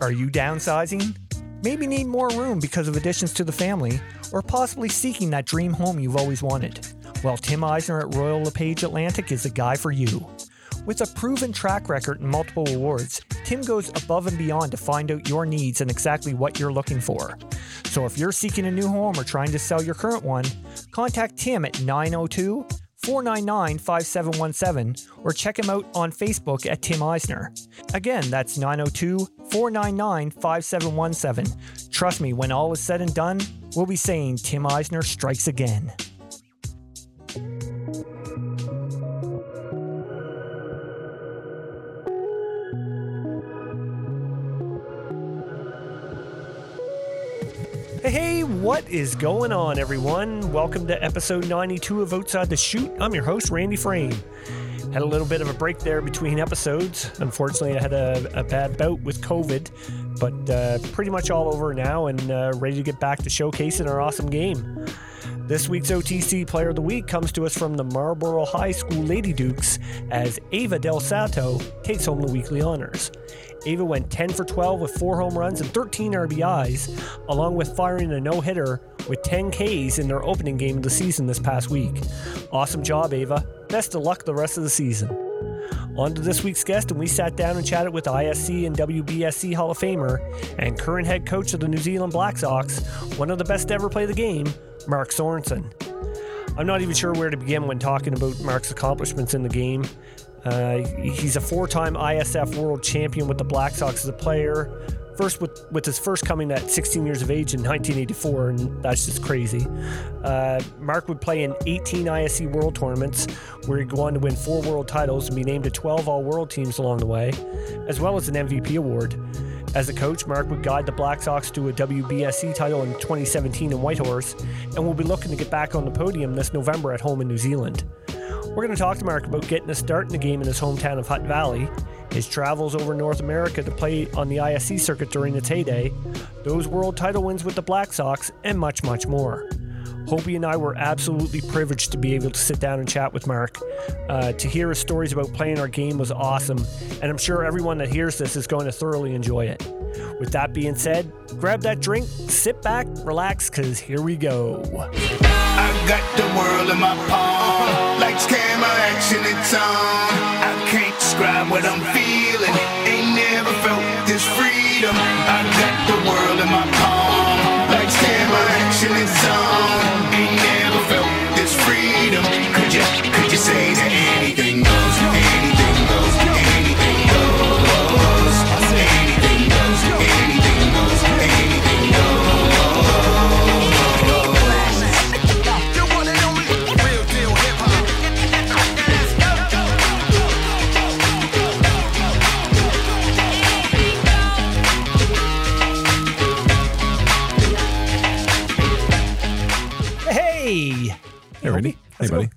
Are you downsizing? Maybe need more room because of additions to the family, or possibly seeking that dream home you've always wanted? Well, Tim Eisner at Royal LePage Atlantic is the guy for you. With a proven track record and multiple awards, Tim goes above and beyond to find out your needs and exactly what you're looking for. So if you're seeking a new home or trying to sell your current one, contact Tim at 902 499 5717 or check him out on Facebook at Tim Eisner. Again, that's 902 499 5717. Trust me, when all is said and done, we'll be saying Tim Eisner strikes again. Hey, what is going on, everyone? Welcome to episode 92 of Outside the Chute. I'm your host, Randy Frame. Had a little bit of a break there between episodes. Unfortunately, I had a, a bad bout with COVID, but uh, pretty much all over now and uh, ready to get back to showcasing our awesome game. This week's OTC Player of the Week comes to us from the Marlboro High School Lady Dukes as Ava Del Sato takes home the weekly honors. Ava went 10 for 12 with 4 home runs and 13 RBIs, along with firing a no hitter with 10 Ks in their opening game of the season this past week. Awesome job, Ava. Best of luck the rest of the season. On to this week's guest, and we sat down and chatted with ISC and WBSC Hall of Famer and current head coach of the New Zealand Black Sox, one of the best to ever play the game, Mark Sorenson. I'm not even sure where to begin when talking about Mark's accomplishments in the game. Uh, he's a four-time ISF World Champion with the Black Sox as a player. First, with with his first coming at 16 years of age in 1984, and that's just crazy. Uh, Mark would play in 18 ISC World Tournaments, where he'd go on to win four World titles and be named to 12 All-World teams along the way, as well as an MVP award. As a coach, Mark would guide the Black Sox to a WBSC title in 2017 in Whitehorse, and will be looking to get back on the podium this November at home in New Zealand. We're going to talk to Mark about getting a start in the game in his hometown of Hutt Valley, his travels over North America to play on the ISC circuit during its heyday, those world title wins with the Black Sox, and much, much more. Hopey and I were absolutely privileged to be able to sit down and chat with Mark. Uh, to hear his stories about playing our game was awesome, and I'm sure everyone that hears this is going to thoroughly enjoy it. With that being said, grab that drink, sit back, relax, because here we go. I got the world in my palm. Lights, camera, action, it's on. I can't describe what I'm feeling. Ain't never felt this freedom. I got the world in my palm. Camera, action, it's on. Never felt this freedom. Could you, could you say that anything goes? Anything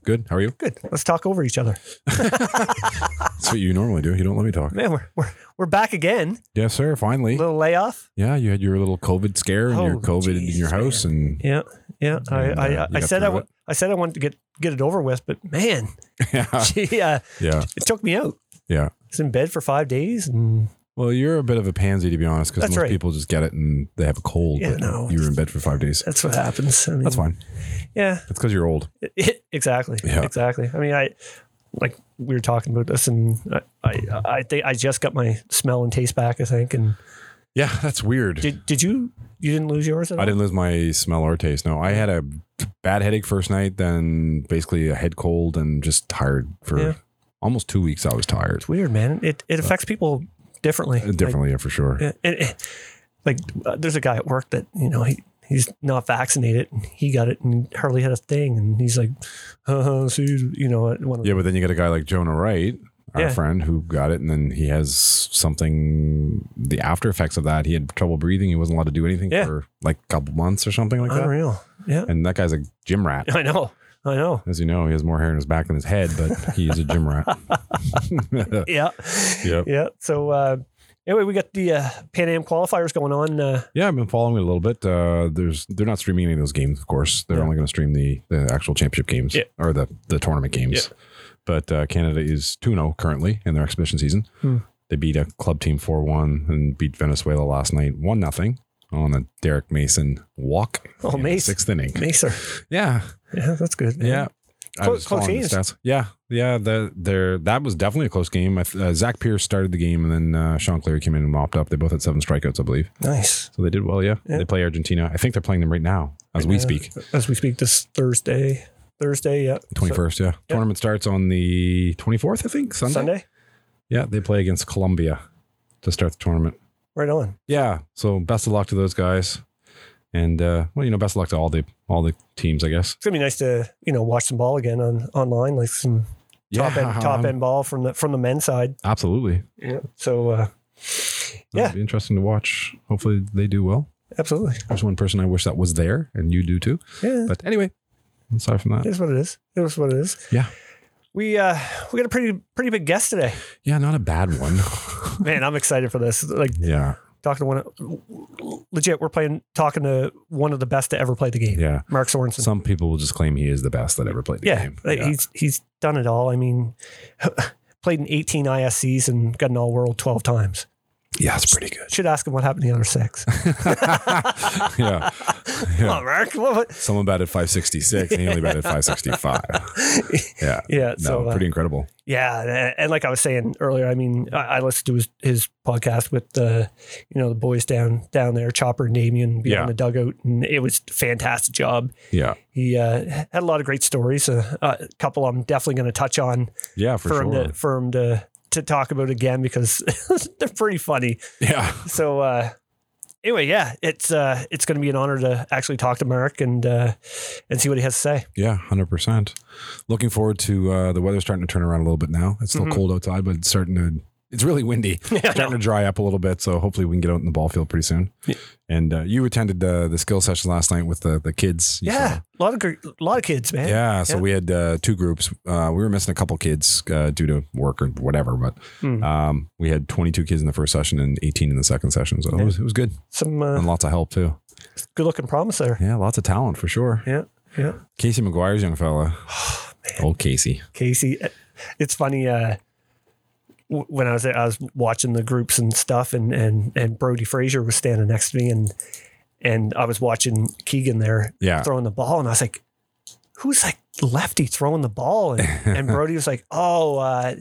Good. How are you? Good. Let's talk over each other. That's what you normally do. You don't let me talk. Man, we're, we're, we're back again. Yes, sir. Finally. little layoff. Yeah, you had your little COVID scare and your Oh, COVID in Jesus, your house, and Yeah, yeah. I, And, I, uh, I you got said I through wa- I said I wanted to get get it over with, but man, yeah, gee, uh, yeah, it took me out. yeah. I was in bed for five days, and Well, you're a bit of a pansy to be honest, because That's most right. people just get it and they have a cold. Yeah, but no. you were in bed for five days. that's what happens. I mean, That's fine. Yeah, That's because you're old. exactly, Yeah. exactly. I mean, I like we were talking about this, and I, I, I think I just got my smell and taste back. I think, and Yeah, that's weird. did did you you didn't lose yours at all? I didn't lose my smell or taste. No, I had a bad headache first night, then basically a head cold and just tired for Yeah. almost two weeks. I was tired. It's weird, man. It it affects people differently. Like, Differently, yeah, for sure. Yeah, and, and, like uh, there's a guy at work that you know he he's not vaccinated and he got it and hardly had a thing and he's like uh, see you know one of Yeah, but then you get a guy like Jonah Wright, our Yeah. friend, who got it, and then he has something. The after effects of that, he had trouble breathing. He wasn't allowed to do anything Yeah. for like a couple months or something like that. unreal yeah And that guy's a gym rat. I know I know As you know, he has more hair in his back than his head, but he is a gym rat. yeah Yep. yeah so uh anyway we got the uh, Pan Am qualifiers going on uh Yeah, I've been following it a little bit. Uh, there's they're not streaming any of those games, of course. They're Yeah. only going to stream the the actual championship games Yeah. or the the tournament games. But uh, Canada is 2-0 currently in their exhibition season. Hmm. They beat a club team 4 1 and beat Venezuela last night 1 nothing on a Derek Mason walk. Oh, Mason. Sixth inning. Macer. Yeah. Yeah, that's good. Yeah. I Close- was close following the stats. Yeah, yeah. The, there, that was definitely a close game. Uh, Zach Pierce started the game, and then uh, Sean Cleary came in and mopped up. They both had seven strikeouts, I believe. Nice. So they did well. Yeah, Yeah. they play Argentina. I think they're playing them right now as we Yeah. speak. As we speak this Thursday. Thursday, yeah. Twenty first. Yeah. Tournament starts on the twenty fourth. I think Sunday. Sunday? Yeah, they play against Colombia to start the tournament. Right on. Yeah. So best of luck to those guys, and uh, well, you know, best of luck to all the all the teams, I guess. It's gonna be nice to, you know, watch some ball again on online, like some top end top um, end ball from the from the men's side. Absolutely. Yeah. So uh Yeah. be interesting to watch. Hopefully they do well. absolutely. There's one person I wish that was there, and you do too. Yeah. But anyway, aside from It that, is what it is. It is what it is. Yeah. We uh we got a pretty pretty big guest today. yeah, not a bad one. Man, I'm excited for this. Like yeah, talking to one of, legit, we're playing talking to one of the best to ever play the game. yeah. Mark Sorenson. Some people will just claim he is the best that ever played the yeah, game. like, he's he's done it all. I mean, played in 18 ISCs and got an all world 12 times. Yeah, it's pretty good. Should ask him what happened to the other six. yeah, Come on, Mark. What, someone batted 566 and he only batted 565. Yeah, Yeah. no, So uh, pretty incredible. Yeah, and- like I was saying earlier, I mean, I, I listened to his, his podcast with the, you know, the boys down down there, Chopper and Damien behind Yeah. the dugout, and it was a fantastic job. Yeah, He uh, had a lot of great stories. Uh, a couple I'm definitely going to touch on yeah, for, for, him sure. to for him to to talk about again because they're pretty funny. yeah, So uh, anyway, yeah, it's uh, it's going to be an honor to actually talk to Mark and uh, and see what he has to say. yeah, hundred percent. Looking forward to uh, the weather starting to turn around a little bit now. It's still Mhm. cold outside, but it's starting to. It's really windy. Yeah, starting to dry up a little bit, so hopefully we can get out in the ball field pretty soon. Yeah. And uh, you attended uh, the skill session last night with the the kids. Yeah, saw. a lot of gr- a lot of kids, man. Yeah, so Yeah. we had uh, two groups. Uh, we were missing a couple kids uh, due to work or whatever, but Hmm. um, we had 22 kids in the first session and 18 in the second session. So it, was, it was good Some uh, and lots of help too. good looking promise there. Yeah, lots of talent for sure. Yeah, yeah. Casey McGuire's young fella. Old Casey. Casey. It's funny. When I was there, I was watching the groups and stuff, and and and Brody Frazier was standing next to me, and and I was watching Keegan there Yeah. throwing the ball, and I was like, "Who's like lefty throwing the ball?" And, and Brody was like, "Oh." Uh,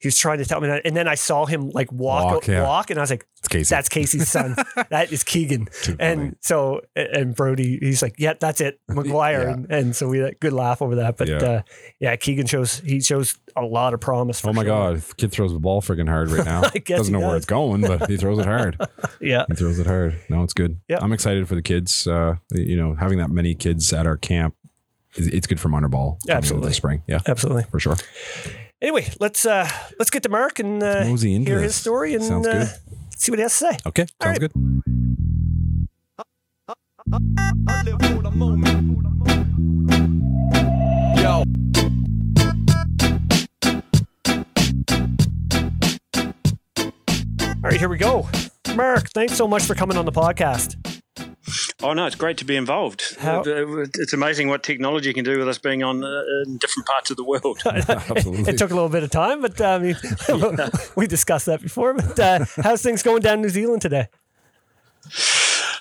he was trying to tell me that, and then I saw him like walk, Walk, yeah. walk, and I was like, Casey. "That's Casey's son. that is Keegan." Too funny. And so, and Brody, he's like, "Yeah, that's it, McGuire." Yeah. And, and so we had a good laugh over that. But Yeah. uh, yeah, Keegan shows he shows a lot of promise. For oh my sure. God. Kid throws the ball friggin' hard right now. I guess Doesn't know where it's going, but he throws it hard. Yeah, He throws it hard. No, it's good. I'm excited for the kids. Uh, you know, having that many kids at our camp, it's good for Munner ball. Absolutely. Spring. Yeah, absolutely. for sure. Anyway, let's uh let's get to Mark and uh, Mosey into hear this. his story and uh, see what he has to say. Okay. All Sounds right. good. I live for the moment. Yo. All right, here we go. Mark, thanks so much for coming on the podcast. Oh no, it's great to be involved. How- It's amazing what technology can do with us being on uh, in different parts of the world. Absolutely. It took a little bit of time, but I we discussed that before. But uh, how's things going down in New Zealand today?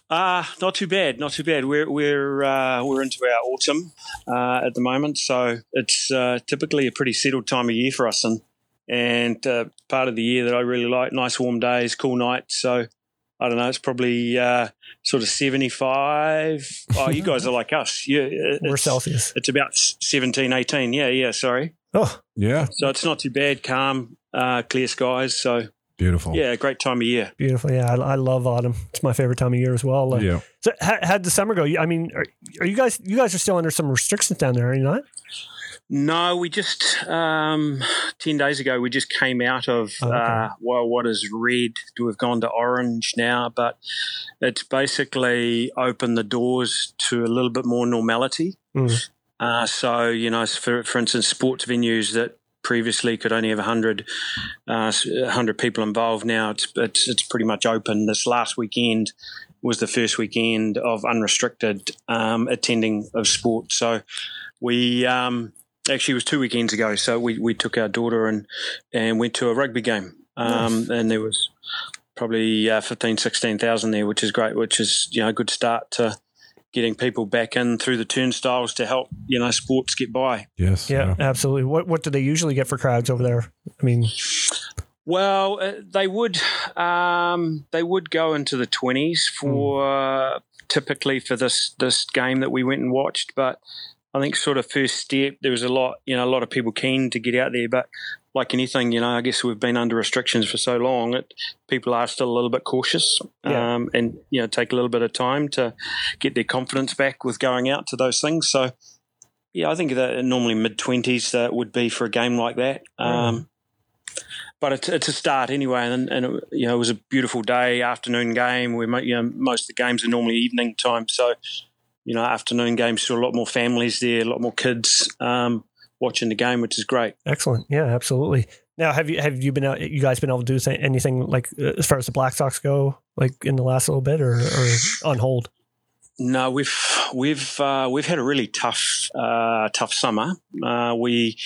Uh, not too bad, not too bad. We're we're uh, we're into our autumn uh, at the moment, so it's uh, typically a pretty settled time of year for us, and and uh, part of the year that I really like. Nice warm days, cool nights. So I don't know. It's probably uh, sort of seventy five. Oh, you guys are like us. Yeah, We're it's, Celsius. It's about 17, 18. Yeah, yeah. Sorry. Oh, Yeah. So it's not too bad. Calm, uh, clear skies. So Beautiful. yeah, great time of year. beautiful. Yeah, I, I love autumn. It's my favorite time of year as well. Uh, Yeah. So how, how'd the summer go? I mean, are, are you guys you guys are still under some restrictions down there, are you not? No, we just um, ten days ago we just came out of Oh, okay. uh, well, what is red. We've gone to orange now, but it's basically opened the doors to a little bit more normality. Mm. Uh, so you know, for for instance, sports venues that previously could only have 100, uh, 100 people involved. Now it's, it's it's pretty much open. This last weekend was the first weekend of unrestricted um, attending of sport. So we um, actually it was two weekends ago. So we, we took our daughter and and went to a rugby game. um, and there was probably uh, 15, 16,000 there, which is great, which is you know a good start to getting people back in through the turnstiles to help you know sports get by. Yes. Yeah, absolutely. What what do they usually get for crowds over there? I mean, Well, uh, they would um, they would go into the twenties for uh, typically for this this game that we went and watched, but I think sort of first step there was a lot you know a lot of people keen to get out there, but like anything, you know, I guess we've been under restrictions for so long that people are still a little bit cautious, Yeah. um, and you know take a little bit of time to get their confidence back with going out to those things. So. Yeah, I think that normally mid twenties uh, would be for a game like that. Um, but it's, it's a start anyway. And, and it, you know, it was a beautiful day, afternoon game. We, you know, most of the games are normally evening time, so you know, afternoon games saw a lot more families there, a lot more kids um, watching the game, which is great. excellent. Yeah, absolutely. Now, have you have you been you guys been able to do anything like uh, as far as the Black Sox go, like in the last little bit, or, or on hold? No, we've we've uh, we've had a really tough uh, tough summer. Uh, we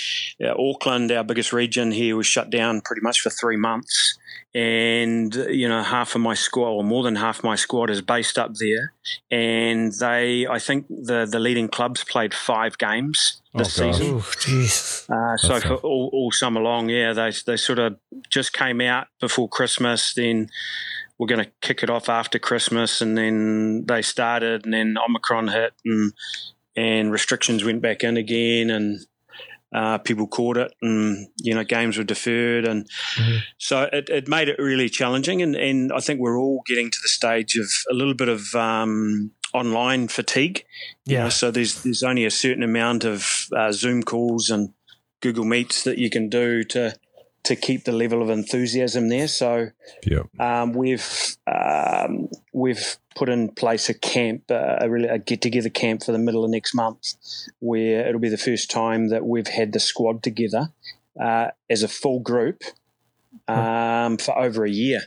uh, Auckland, our biggest region here, was shut down pretty much for three months, and you know half of my squad, or more than half my squad, is based up there, and they, I think the the leading clubs played five games this Oh, God. season. Ooh, jeez. Uh, so for all, all summer long, yeah, they they sort of just came out before Christmas. Then we're going to kick it off after Christmas, and then they started, and then Omicron hit, and and restrictions went back in again, and uh, people caught it, and you know games were deferred, and Mhm. so it, it made it really challenging. And, and I think we're all getting to the stage of a little bit of um, online fatigue. You know, Yeah. so there's there's only a certain amount of uh, Zoom calls and Google Meets that you can do to to keep the level of enthusiasm there. So Yep. um, we've um, we've put in place a camp, uh, a really a get together camp for the middle of next month, where it'll be the first time that we've had the squad together uh, as a full group um, for over a year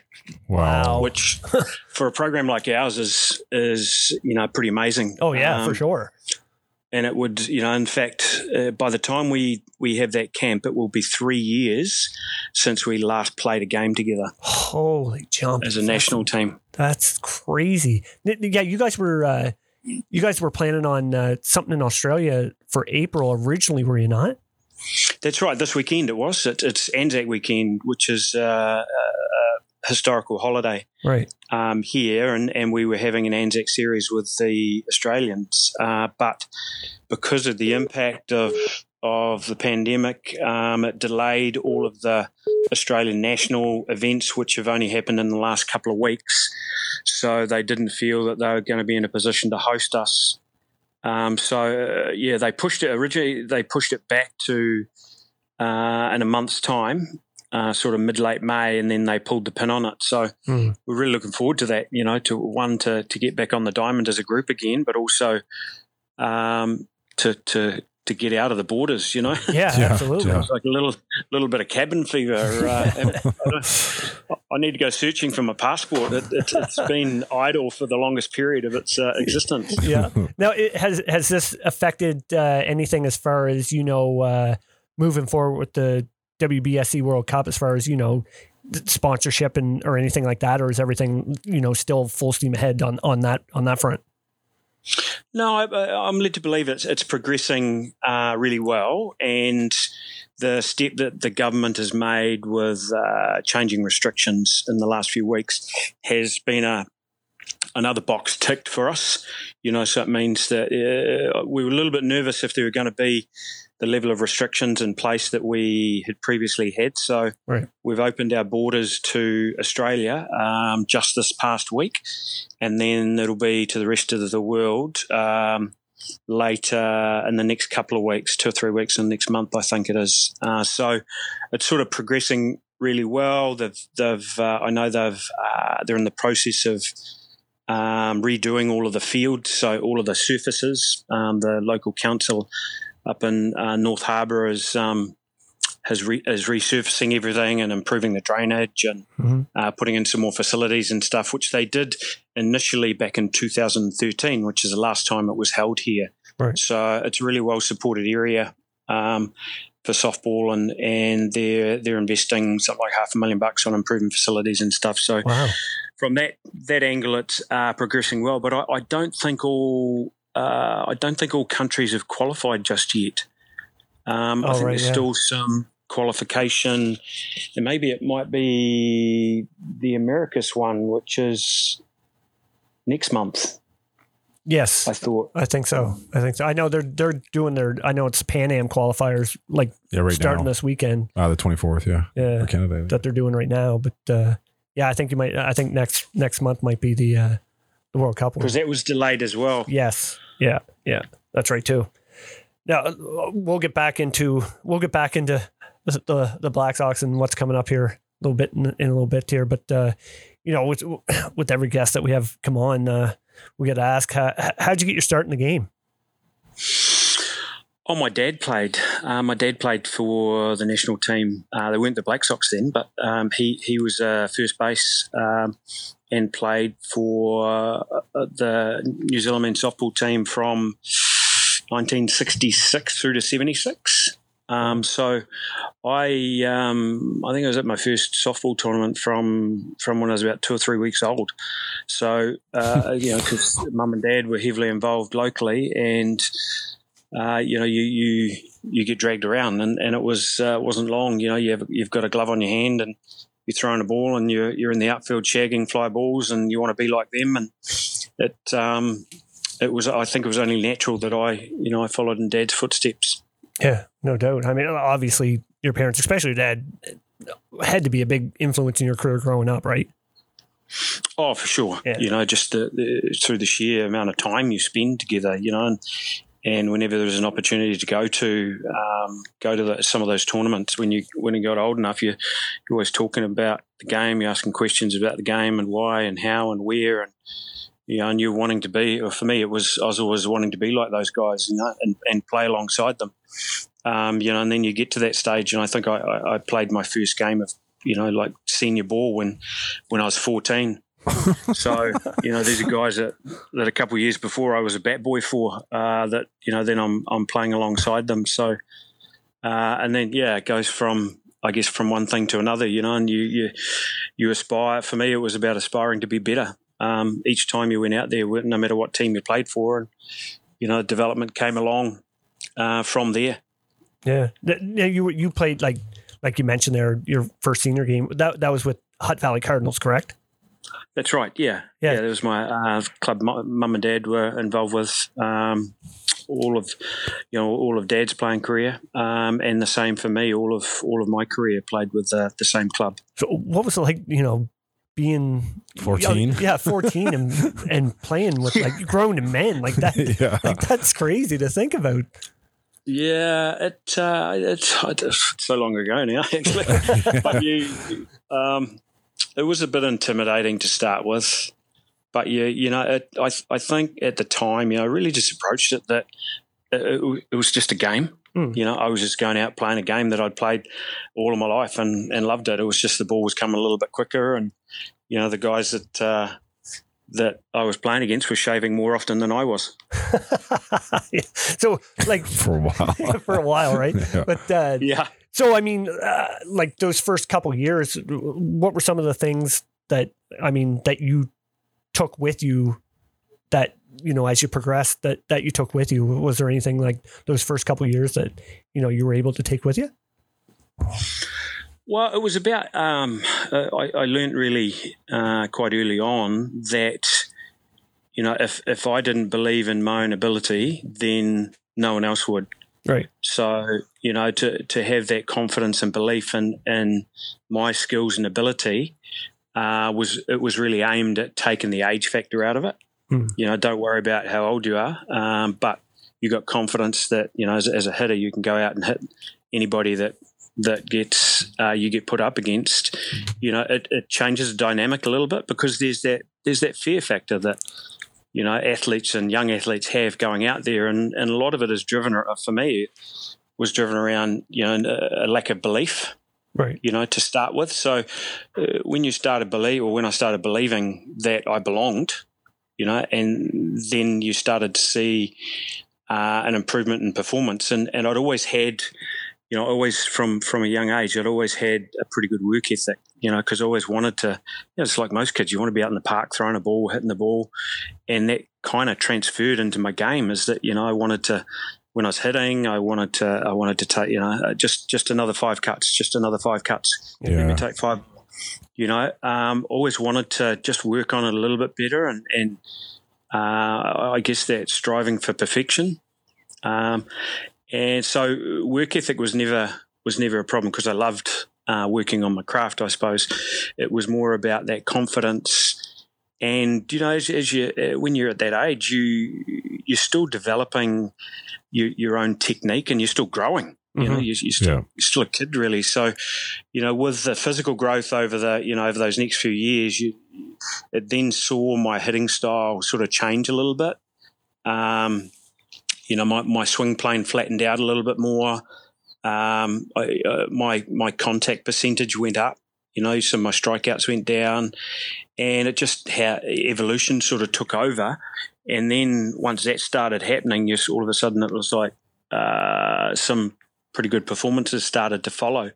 Wow. which for a program like ours is is you know pretty amazing. Oh yeah, Um, for sure. And it would you know in fact uh, by the time we we have that camp, it will be three years since we last played a game together Holy jump! as a national team. That's crazy. Yeah, you guys were uh, you guys were planning on uh, something in Australia for April originally, were you not? That's right. This weekend it was. It, it's Anzac weekend, which is uh, a historical holiday. Right. um, here, and, and we were having an Anzac series with the Australians. Uh, but because of the impact of of the pandemic, um, it delayed all of the Australian national events, which have only happened in the last couple of weeks. So they didn't feel that they were going to be in a position to host us. Um, so uh, yeah, they pushed it originally. They pushed it back to uh, in a month's time, uh, sort of mid late May, and then they pulled the pin on it. So Hmm. we're really looking forward to that. You know, to one to to get back on the diamond as a group again, but also um, to to to get out of the borders. You know, Yeah, Yeah, absolutely. yeah. it's like a little little bit of cabin fever. Uh, I, I need to go searching for my passport. It, it, it's been idle for the longest period of its uh, existence. yeah. Now, it, has has this affected uh, anything as far as you know uh, moving forward with the WBSC World Cup? As far as you know, sponsorship and or anything like that, or is everything you know still full steam ahead on on that on that front? No, I, I'm led to believe it's it's progressing uh, really well, and the step that the government has made with uh, changing restrictions in the last few weeks has been a another box ticked for us. You know, so it means that uh, we were a little bit nervous if there were going to be the level of restrictions in place that we had previously had. So Right. we've opened our borders to Australia um, just this past week, and then it'll be to the rest of the world um, later in the next couple of weeks, two or three weeks in the next month, I think it is. Uh, so it's sort of progressing really well. They've, they've uh, I know they've, uh, they're in the process of um, redoing all of the fields, so all of the surfaces. Um, the local council up in uh, North Harbour is um, has re- is resurfacing everything and improving the drainage and Mhm. uh, putting in some more facilities and stuff, which they did initially back in 2013, which is the last time it was held here. Right. So it's a really well supported area. Um, for softball, and and they're they're investing something like half a million bucks on improving facilities and stuff. So Wow. from that that angle, it's uh, progressing well. But I, I don't think all uh, I don't think all countries have qualified just yet. Um, I Oh, think right, there's yeah. still some qualification, and maybe it might be the Americas one, which is next month. Yes. I thought. I think so. I think so. I know they're they're doing their. I know it's Pan Am qualifiers like Yeah, right starting now. this weekend. Uh, the 24th, yeah. Yeah, For Canada. that they're doing right now. But uh, yeah, I think you might. I think next next month might be the uh, the World Cup. because that was delayed as well. Yes. Yeah. Yeah. That's right too. Now uh, we'll get back into we'll get back into the the, Black Sox and what's coming up here a little bit in, in a little bit here. But uh, you know, with with every guest that we have come on, uh, we got to ask how how'd you get your start in the game? Oh, my dad played. Uh, my dad played for the national team. Uh, they weren't the Black Sox then, but um, he he was uh, first base um, and played for uh, the New Zealand men's softball team from 1966 through to 76. Um, so I um, I think I was at my first softball tournament from from when I was about two or three weeks old. So uh, you know, because mum and dad were heavily involved locally, and uh, you know, you you you get dragged around, and, and it was uh, wasn't long. You know, you have you've got a glove on your hand, and you're throwing a ball, and you're you're in the outfield shagging fly balls, and you want to be like them, and it um, it was I think it was only natural that I you know I followed in Dad's footsteps. Yeah, no doubt. I mean, obviously, your parents, especially your dad, had to be a big influence in your career growing up, right? Oh, for sure. Yeah. You know, just the, the, through the sheer amount of time you spend together, you know, and, and whenever there was an opportunity to go to um, go to the, some of those tournaments, when you when you got old enough, you you're always talking about the game, you're asking questions about the game and why and how and where, and you know, and you're wanting to be. Or for me, it was I was always wanting to be like those guys, you know, and, and play alongside them. Um, you know, and then you get to that stage, and I think I, I, I played my first game of you know like senior ball when when I was 14 so you know these are guys that, that a couple of years before I was a bat boy for uh, that you know then I'm I'm playing alongside them so uh, and then yeah it goes from I guess from one thing to another you know and you you you aspire for me it was about aspiring to be better um, each time you went out there no matter what team you played for and you know development came along uh, from there Yeah. You you played like like you mentioned there your first senior game. That that was with Hutt Valley Cardinals, correct? That's right. Yeah, Yeah. yeah. that was my uh, club. Mum and dad were involved with um, all of, you know, all of dad's playing career, um, and the same for me. All of all of my career played with uh, the same club. So what was it like? You know, being 14? Yeah, fourteen, and and playing with like grown men like that. yeah. Like that's crazy to think about. Yeah, it uh, it's, it's so long ago now, actually. but you, um, it was a bit intimidating to start with. But you, you know, it, I, I think at the time, you know, I really just approached it that it, it, it was just a game. Hmm. You know, I was just going out playing a game that I'd played all of my life and, and loved it. It was just the ball was coming a little bit quicker, and you know, the guys that uh, that I was playing against were shaving more often than I was. Yeah. So like For a while. for a while, right? Yeah. But uh, Yeah. So, I mean, uh, like those first couple years, what were some of the things that I mean that you took with you that you know as you progressed that that you took with you? Was there anything like those first couple years that you know you were able to take with you? Well, it was about. Um, uh, I, I learned really uh, quite early on that you know if if I didn't believe in my own ability, then no one else would. Right. So you know to to have that confidence and belief in in my skills and ability uh, was it was really aimed at taking the age factor out of it. Hmm. You know, don't worry about how old you are, um, but you got confidence that you know as, as a hitter you can go out and hit anybody that that gets uh, you get put up against. You know, it, it changes the dynamic a little bit because there's that there's that fear factor that you know athletes and young athletes have going out there, and, and a lot of it is driven for me was driven around you know a, a lack of belief Right. you know, to start with. So uh, when you started believe, or when I started believing that I belonged, you know, and then you started to see uh, an improvement in performance, and and I'd always had, you know, always from from a young age, I'd always had a pretty good work ethic. You know, because I always wanted to. You know, it's like most kids, you want to be out in the park throwing a ball, hitting the ball, and that kind of transferred into my game. Is that you know I wanted to when I was hitting, I wanted to I wanted to take you know uh, just just another five cuts, just another five cuts. Let me take five. You know, um, always wanted to just work on it a little bit better, and and uh, I guess that striving for perfection. Um, and so work ethic was never was never a problem because I loved uh, working on my craft. I suppose it was more about that confidence. And you know, as, as you uh, when you're at that age, you you're still developing your, your own technique, and you're still growing. You know, Mhm. you, you're still Yeah. you're still a kid, really. So, you know, with the physical growth over the you know over those next few years, you it then saw my hitting style sort of change a little bit. Um, you know, my, my swing plane flattened out a little bit more. Um, I, uh, my my contact percentage went up. You know, so my strikeouts went down, and it just how evolution sort of took over. And then once that started happening, just all of a sudden it was like uh, some pretty good performances started to follow.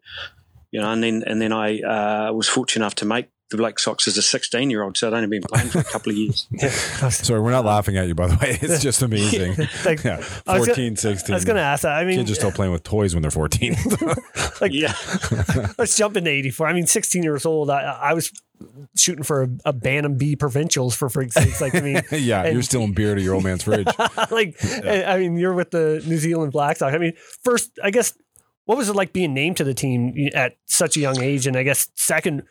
You know, and then and then I uh, was fortunate enough to make the Black Sox as a 16 year old, so I'd only been playing for a couple of years. Sorry, we're not laughing at you, by the way. It's just amazing. Like, yeah, I 14, gonna- 16. I was going to ask that. I mean, Kids are still playing with toys when they're 14. like, Yeah. let's jump into 84. I mean, 16 years old, I, I was shooting for a, a Bantam B provincials for freak's sakes. Like, I mean, yeah, And- you're still in beer to your old man's fridge. like, I mean, you're with the New Zealand Black Sox. I mean, first, I guess, what was it like being named to the team at such a young age? And I guess, second,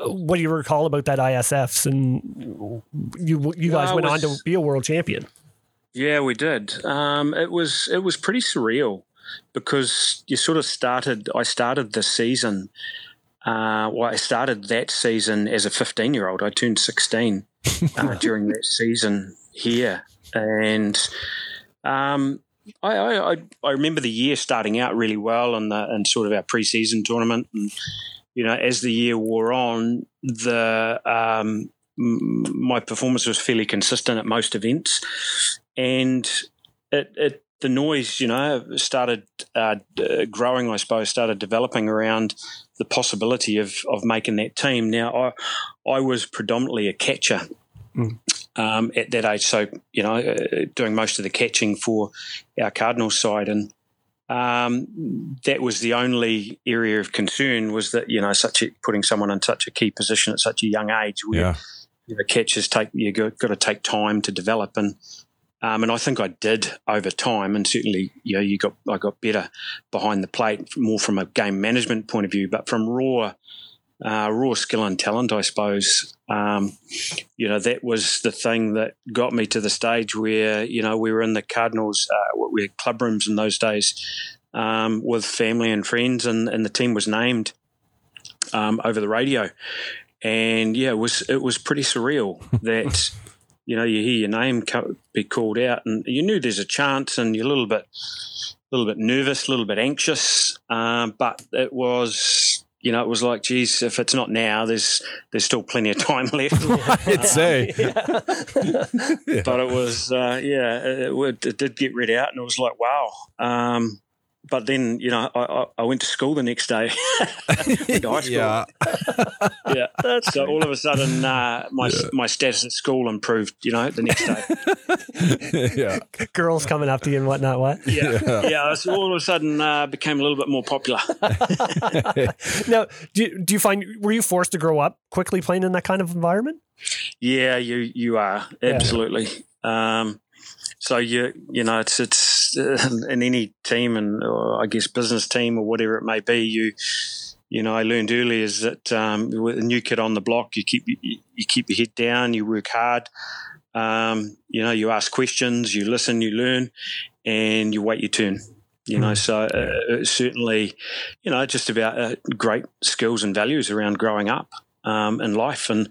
what do you recall about that ISFs? And you you guys Well, went on to be a world champion. Yeah, we did. Um, it was it was pretty surreal because you sort of started. I started the season. Uh, well, I started that season as a 15 year old. I turned 16 uh, during that season here, and um, I, I, I I remember the year starting out really well and the and sort of our preseason tournament. And you know, as the year wore on, the um, my performance was fairly consistent at most events, and it, it the noise, you know, started uh, growing. I suppose started developing around the possibility of of making that team. Now, I I was predominantly a catcher. Um, at that age, so you know, uh, doing most of the catching for our Cardinals side, and um, that was the only area of concern was that you know, such a, putting someone in such a key position at such a young age, where Yeah. you know, catches take you got, got to take time to develop. And um, and I think I did over time. And certainly you know you got I got better behind the plate more from a game management point of view. But from raw uh, raw skill and talent I suppose um, you know that was the thing that got me to the stage where you know we were in the Cardinals uh, we had club rooms in those days um, with family and friends and, and the team was named um, over the radio and yeah, it was it was pretty surreal that you know you hear your name be called out, and you knew there's a chance, and you're a little bit, a little bit nervous, a little bit anxious, um, but it was. You know, it was like, geez, if it's not now, there's there's still plenty of time left. I'd say. but it was, uh, yeah, it, it, it did get read out, and it was like, wow. Um, but then, you know, I, I, I went to school the next day. To high school. Yeah. yeah. so all of a sudden, uh, my my status at school improved. You know, the next day. yeah. Girls coming up to you and whatnot. What? Yeah, yeah. So all of a sudden, uh, became a little bit more popular. now, do you, do you find were you forced to grow up quickly playing in that kind of environment? Yeah, you you are absolutely. Um, so you you know it's it's in any team and or I guess business team or whatever it may be you. You know, I learned early is that um, with a new kid on the block, you keep you, you keep your head down, you work hard. Um, you know, you ask questions, you listen, you learn, and you wait your turn. You know, so uh, certainly, you know, just about uh, great skills and values around growing up um, in life. And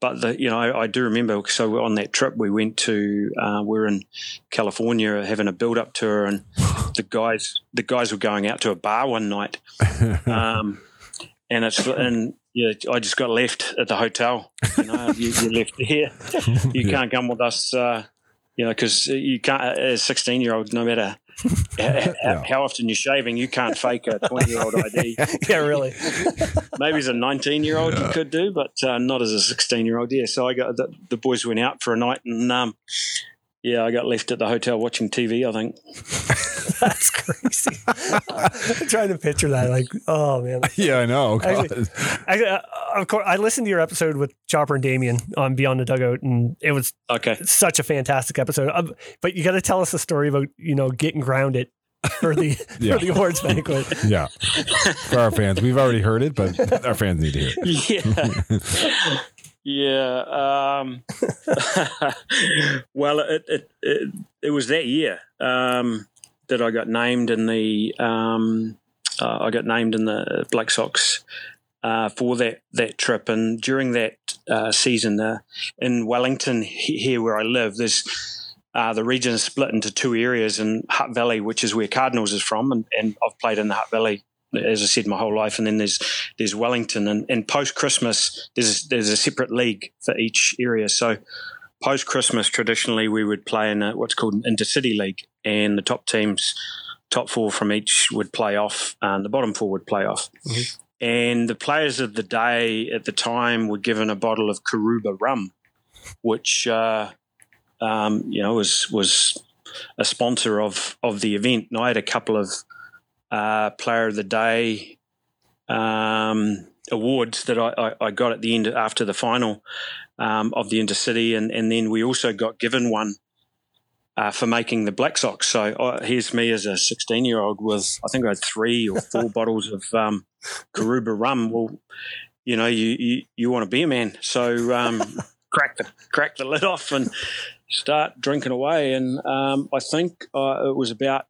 but the, you know, I, I do remember. So on that trip, we went to uh, we are in California having a build up tour, and the guys the guys were going out to a bar one night, um, and it's and. Yeah, I just got left at the hotel. You know, you, you're left here. You can't come with us. Uh, you know, because you can't as sixteen year old, no matter how, how often you're shaving, you can't fake a 20 year old ID. yeah, really. Maybe as a 19 year old you could do, but uh, not as a 16 year old. Yeah, so I got the, the boys went out for a night, and um, yeah, I got left at the hotel watching TV. I think. That's crazy. I'm trying to picture that. Like, oh man. yeah, I know. God. Actually, I, uh, of course, I listened to your episode with Chopper and Damien on Beyond the Dugout, and it was Okay. such a fantastic episode. Um, but you got to tell us a story about you know getting grounded for the Yeah. for the awards banquet. yeah. For our fans, we've already heard it, but our fans need to hear it. Yeah. Yeah. Um, well, it, it, it, it was that year um, that I got named in the um, uh, I got named in the Black Sox uh, for that that trip, and during that uh, season uh, in Wellington, here where I live, there's uh, the region is split into two areas, and Hutt Valley, which is where Cardinals is from, and, and I've played in the Hutt Valley, as I said, my whole life. And then there's there's Wellington, and, and post Christmas, there's there's a separate league for each area. So post Christmas, traditionally we would play in a, what's called an intercity league, and the top teams, top four from each would play off, and the bottom four would play off. And the players of the day at the time were given a bottle of Coruba rum, which uh, um, you know was was a sponsor of of the event. And I had a couple of uh, player of the day um, awards that I, I, I got at the end after the final um, of the intercity, and and then we also got given one. Uh, for making the Black Sox. So uh, here's me as a 16 year old with, I think I had three or four bottles of um, Coruba rum. Well, you know, you, you, you want to be a man. So um, crack, the, crack the lid off and start drinking away. And um, I think uh, it was about,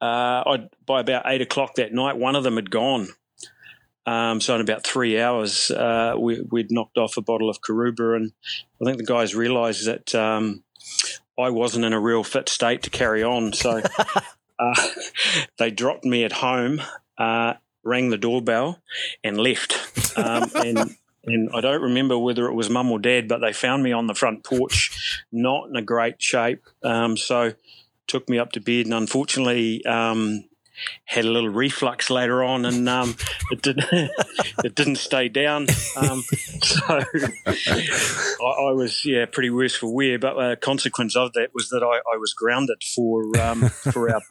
uh, I'd, by about eight o'clock that night, one of them had gone. Um, so in about three hours, uh, we, we'd knocked off a bottle of Coruba, and I think the guys realised that um, I wasn't in a real fit state to carry on. So uh, they dropped me at home, uh, rang the doorbell, and left. Um, and and I don't remember whether it was mum or dad, but they found me on the front porch, not in a great shape. Um, so took me up to bed, and unfortunately. Um, had a little reflux later on, and um, it didn't it didn't stay down. Um, so I, I was yeah pretty worse for wear. But a consequence of that was that I, I was grounded for um, for our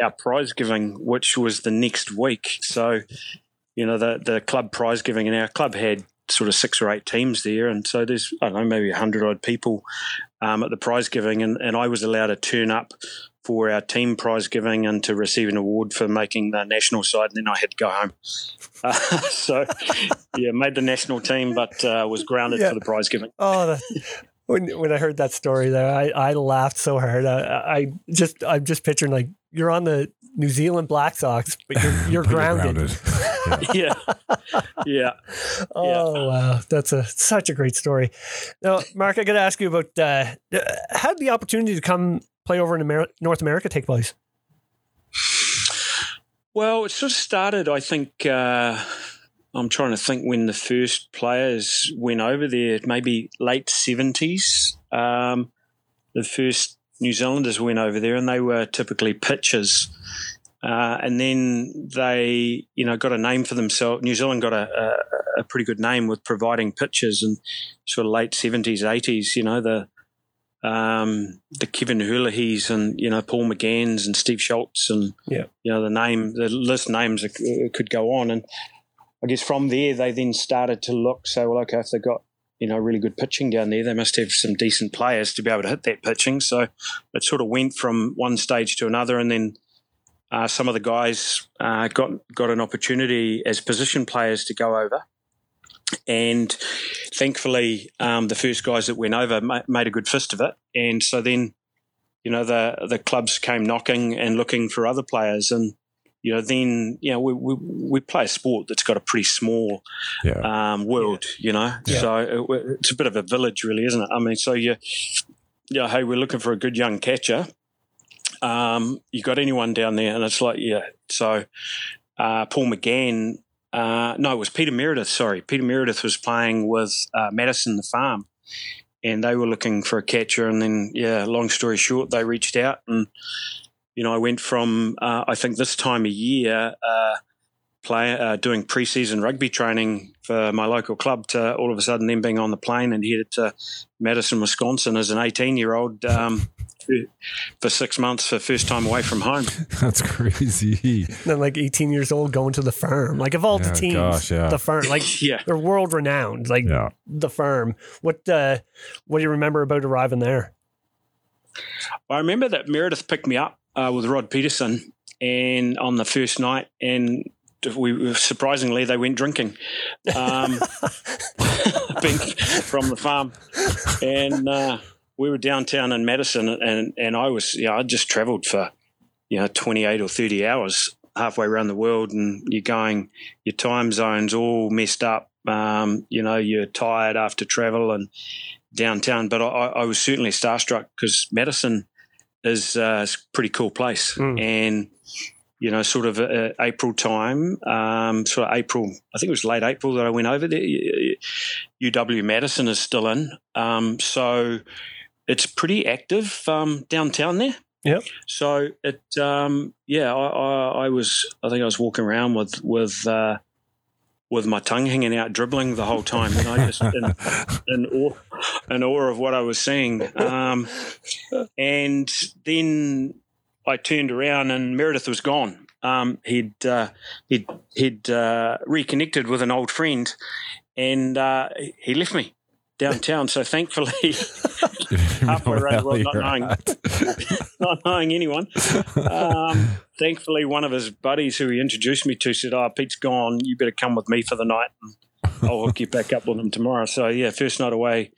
our prize giving, which was the next week. So you know the the club prize giving, and our club had sort of six or eight teams there, and so there's I don't know maybe a hundred odd people um, at the prize giving, and, and I was allowed to turn up for our team prize giving and to receive an award for making the national side, and then I had to go home. Uh, so, yeah, made the national team, but uh, was grounded Yeah. for the prize giving. Oh, the, when when I heard that story, there, I, I laughed so hard. I, I just I'm just picturing like you're on the New Zealand Black Sox, but you're you're But you're grounded. yeah, yeah. Oh wow, that's a such a great story. Now, Mark, I got to ask you about uh, how did the opportunity to come play over in Amer- North America take place? Well, it sort of started, I think. Uh, I'm trying to think when the first players went over there, maybe late 70s. Um, the first New Zealanders went over there, and they were typically pitchers. Uh, and then they, you know, got a name for themselves. New Zealand got a, a, a pretty good name with providing pitchers and sort of late 70s, 80s, you know, the um, the Kevin Herlihys and, you know, Paul McGann's and Steve Schultz and, Yeah. you know, the name, the list names could go on. And I guess from there, they then started to look, say, well, okay, if they've got, you know, really good pitching down there, they must have some decent players to be able to hit that pitching. So it sort of went from one stage to another. And then uh, some of the guys uh, got, got an opportunity as position players to go over. And thankfully, um, the first guys that went over ma- made a good fist of it. And so then, you know, the the clubs came knocking and looking for other players. And you know, then you know, we we, we play a sport that's got a pretty small Yeah. um, world. You know, Yeah. so it, it's a bit of a village, really, isn't it? I mean, so you, yeah, hey, we're looking for a good young catcher. Um, you got anyone down there? And it's like, yeah. So uh, Paul McGann. Uh, no, it was Peter Meredith. Sorry, Peter Meredith was playing with uh, Madison the Farm, and they were looking for a catcher. And then, yeah, long story short, they reached out and you know, I went from uh, I think this time of year uh, play, uh, doing preseason rugby training for my local club to all of a sudden then being on the plane and headed to Madison, Wisconsin as an 18 year old um, for six months for first time away from home. That's crazy. Then like 18 years old going to the firm. Like of all the Yeah, teams, gosh, yeah. the firm, like Yeah. they're world renowned. Like Yeah. the firm. What uh, what do you remember about arriving there? I remember that Meredith picked me up uh, with Rod Peterson and on the first night and we surprisingly they went drinking um, from the farm. And uh, we were downtown in Madison and and I was yeah I just traveled for you know 28 or 30 hours halfway around the world and you're going your time zones all messed up um, you know you're tired after travel and downtown. But I, I was certainly starstruck because Madison is uh, a pretty cool place Mm. and you know, sort of uh, April time, um, sort of April, I think it was late April that I went over there. UW Madison is still in. Um, so it's pretty active um, downtown there. Yep. So it, um, yeah, I, I, I was, I think I was walking around with, with, uh, with my tongue hanging out, dribbling the whole time, and know, just in, in, awe, in awe of what I was seeing. Um, and then I turned around and Meredith was gone. Um, he'd uh, he'd he'd uh, reconnected with an old friend, and uh, he left me downtown. So thankfully, halfway around the world, not knowing not knowing anyone. Um, thankfully, one of his buddies who he introduced me to said, "Oh, Pete's gone. You better come with me for the night, and I'll hook you back up with him tomorrow." So yeah, first night away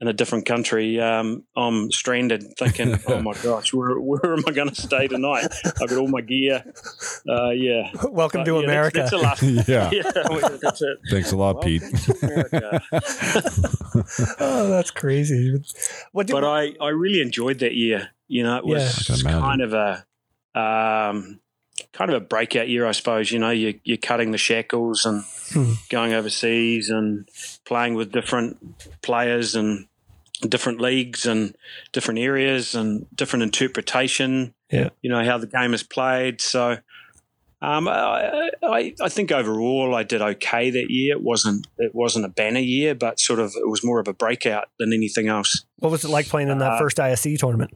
in a different country, um, I'm stranded, thinking, "Oh my gosh, where where am I going to stay tonight? I've got all my gear. Uh, yeah, Welcome But, to yeah, America. That's, the last. yeah. yeah, that's it. Thanks a lot, Pete. Oh, that's crazy. What did, but I, I really enjoyed that year. You know, it was I can imagine. kind of a um, kind of a breakout year, I suppose. You know, you, you're cutting the shackles and Hmm. going overseas and playing with different players and different leagues and different areas and different interpretation. Yeah. you know how the game is played. So. Um, I, I, I think overall I did okay that year. It wasn't it wasn't a banner year, but sort of it was more of a breakout than anything else. what was it like playing in that uh, first ISC tournament?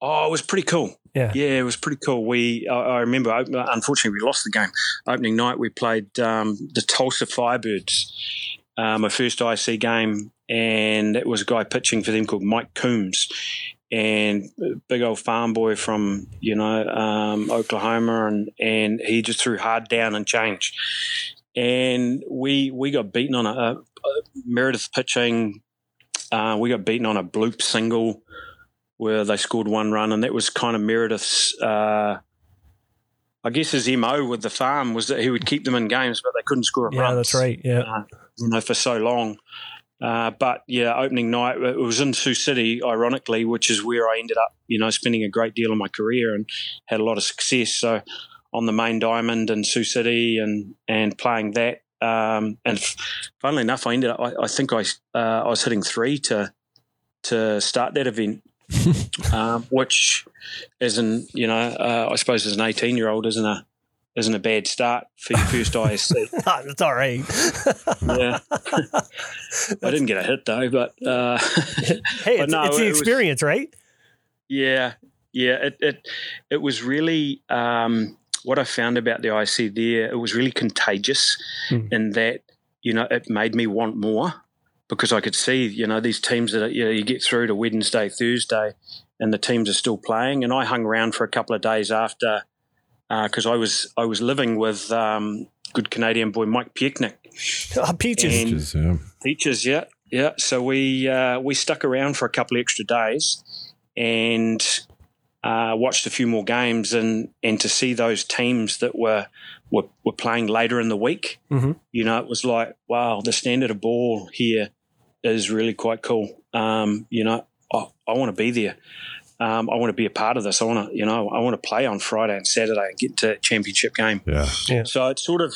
Oh, it was pretty cool. Yeah. yeah, it was pretty cool. We, I, I remember, unfortunately, we lost the game. Opening night, we played um, the Tulsa Firebirds, uh, my first IC game, and it was a guy pitching for them called Mike Coombs, and a big old farm boy from you know um, Oklahoma, and and he just threw hard down and change, and we we got beaten on a, a, a Meredith pitching. Uh, we got beaten on a bloop single where they scored one run, and that was kind of Meredith's. Uh, I guess his mo with the farm was that he would keep them in games, but they couldn't score a Yeah, run. that's right. Yeah. Uh, you know, for so long. Uh, but yeah, opening night it was in Sioux City, ironically, which is where I ended up, you know, spending a great deal of my career and had a lot of success. So on the main diamond in Sioux City and and playing that. Um, and f- funnily enough, I ended up. I, I think I uh, I was hitting three to to start that event, um, which isn't you know uh, I suppose as an eighteen year old isn't a isn't a bad start for your first ISC. That's all right. yeah, I didn't get a hit though, but uh, hey, But it's, no, it's the it was- experience, right? Yeah, yeah. It it it was really um, what I found about the IC there. It was really contagious Hmm. in that you know it made me want more because I could see you know these teams that you know you get through to Wednesday, Thursday, and the teams are still playing. And I hung around for a couple of days after because I was I was living with um, good Canadian boy Mike Piechnik. Oh, peaches. And- Just, yeah. Peaches, yeah, yeah. So we uh, we stuck around for a couple of extra days and uh, watched a few more games, and and to see those teams that were were, were playing later in the week, Mhm. you know, it was like, wow, the standard of ball here is really quite cool. Um, you know, I, I want to be there. Um, I want to be a part of this. I want to, you know, I want to play on Friday and Saturday and get to championship game. Yeah. So it's sort of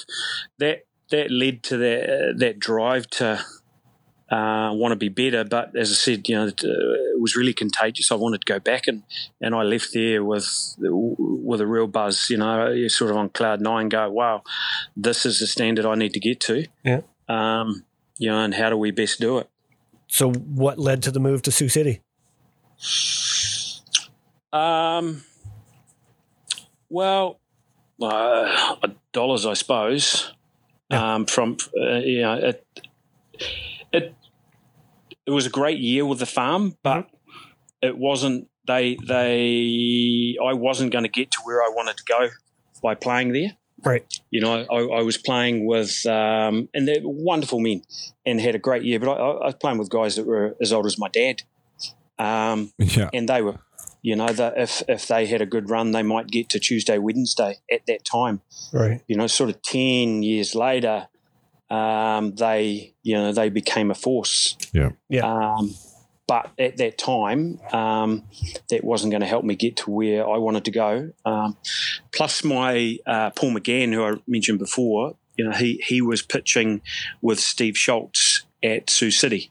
that that led to that uh, that drive to uh, want to be better. But as I said, you know, it, uh, it was really contagious. I wanted to go back, and, and I left there with with a real buzz. You know, you're sort of on cloud nine. Go, wow, this is the standard I need to get to. Yeah. Um, you know, and how do we best do it? So, what led to the move to Sioux City? Um, well, uh, dollars, I suppose. Yeah. Um, from uh, you know, it, it it was a great year with the farm, but it wasn't. They they I wasn't going to get to where I wanted to go by playing there. Right. You know, I, I was playing with, um, and they're wonderful men, and had a great year. But I, I was playing with guys that were as old as my dad. Um, Yeah. and they were, you know, that if if they had a good run, they might get to Tuesday, Wednesday at that time. Right. You know, sort of ten years later, um, they you know they became a force. Yeah. Yeah. Um, but at that time, um, that wasn't going to help me get to where I wanted to go. Um, plus, my uh, Paul McGann, who I mentioned before, you know, he he was pitching with Steve Schultz at Sioux City,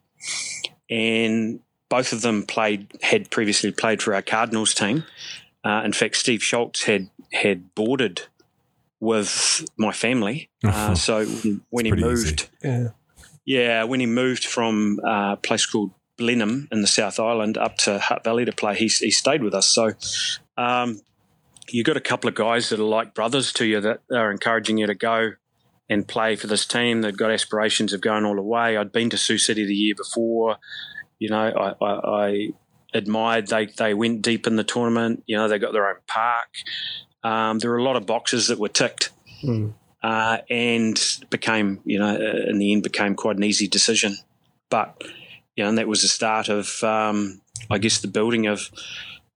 and both of them played had previously played for our Cardinals team. Uh, in fact, Steve Schultz had had boarded with my family, uh, so when, when he moved, Yeah. yeah, when he moved from uh, a place called Blenheim in the South Island up to Hutt Valley to play, he, he stayed with us. So um, you got a couple of guys that are like brothers to you that are encouraging you to go and play for this team. They've got aspirations of going all the way. I'd been to Sioux City the year before. You know, I, I, I admired they they went deep in the tournament. You know, they got their own park. Um, there were a lot of boxes that were ticked Mm. uh, and became, you know, uh, in the end became quite an easy decision. But, you know, and that was the start of, um, I guess, the building of,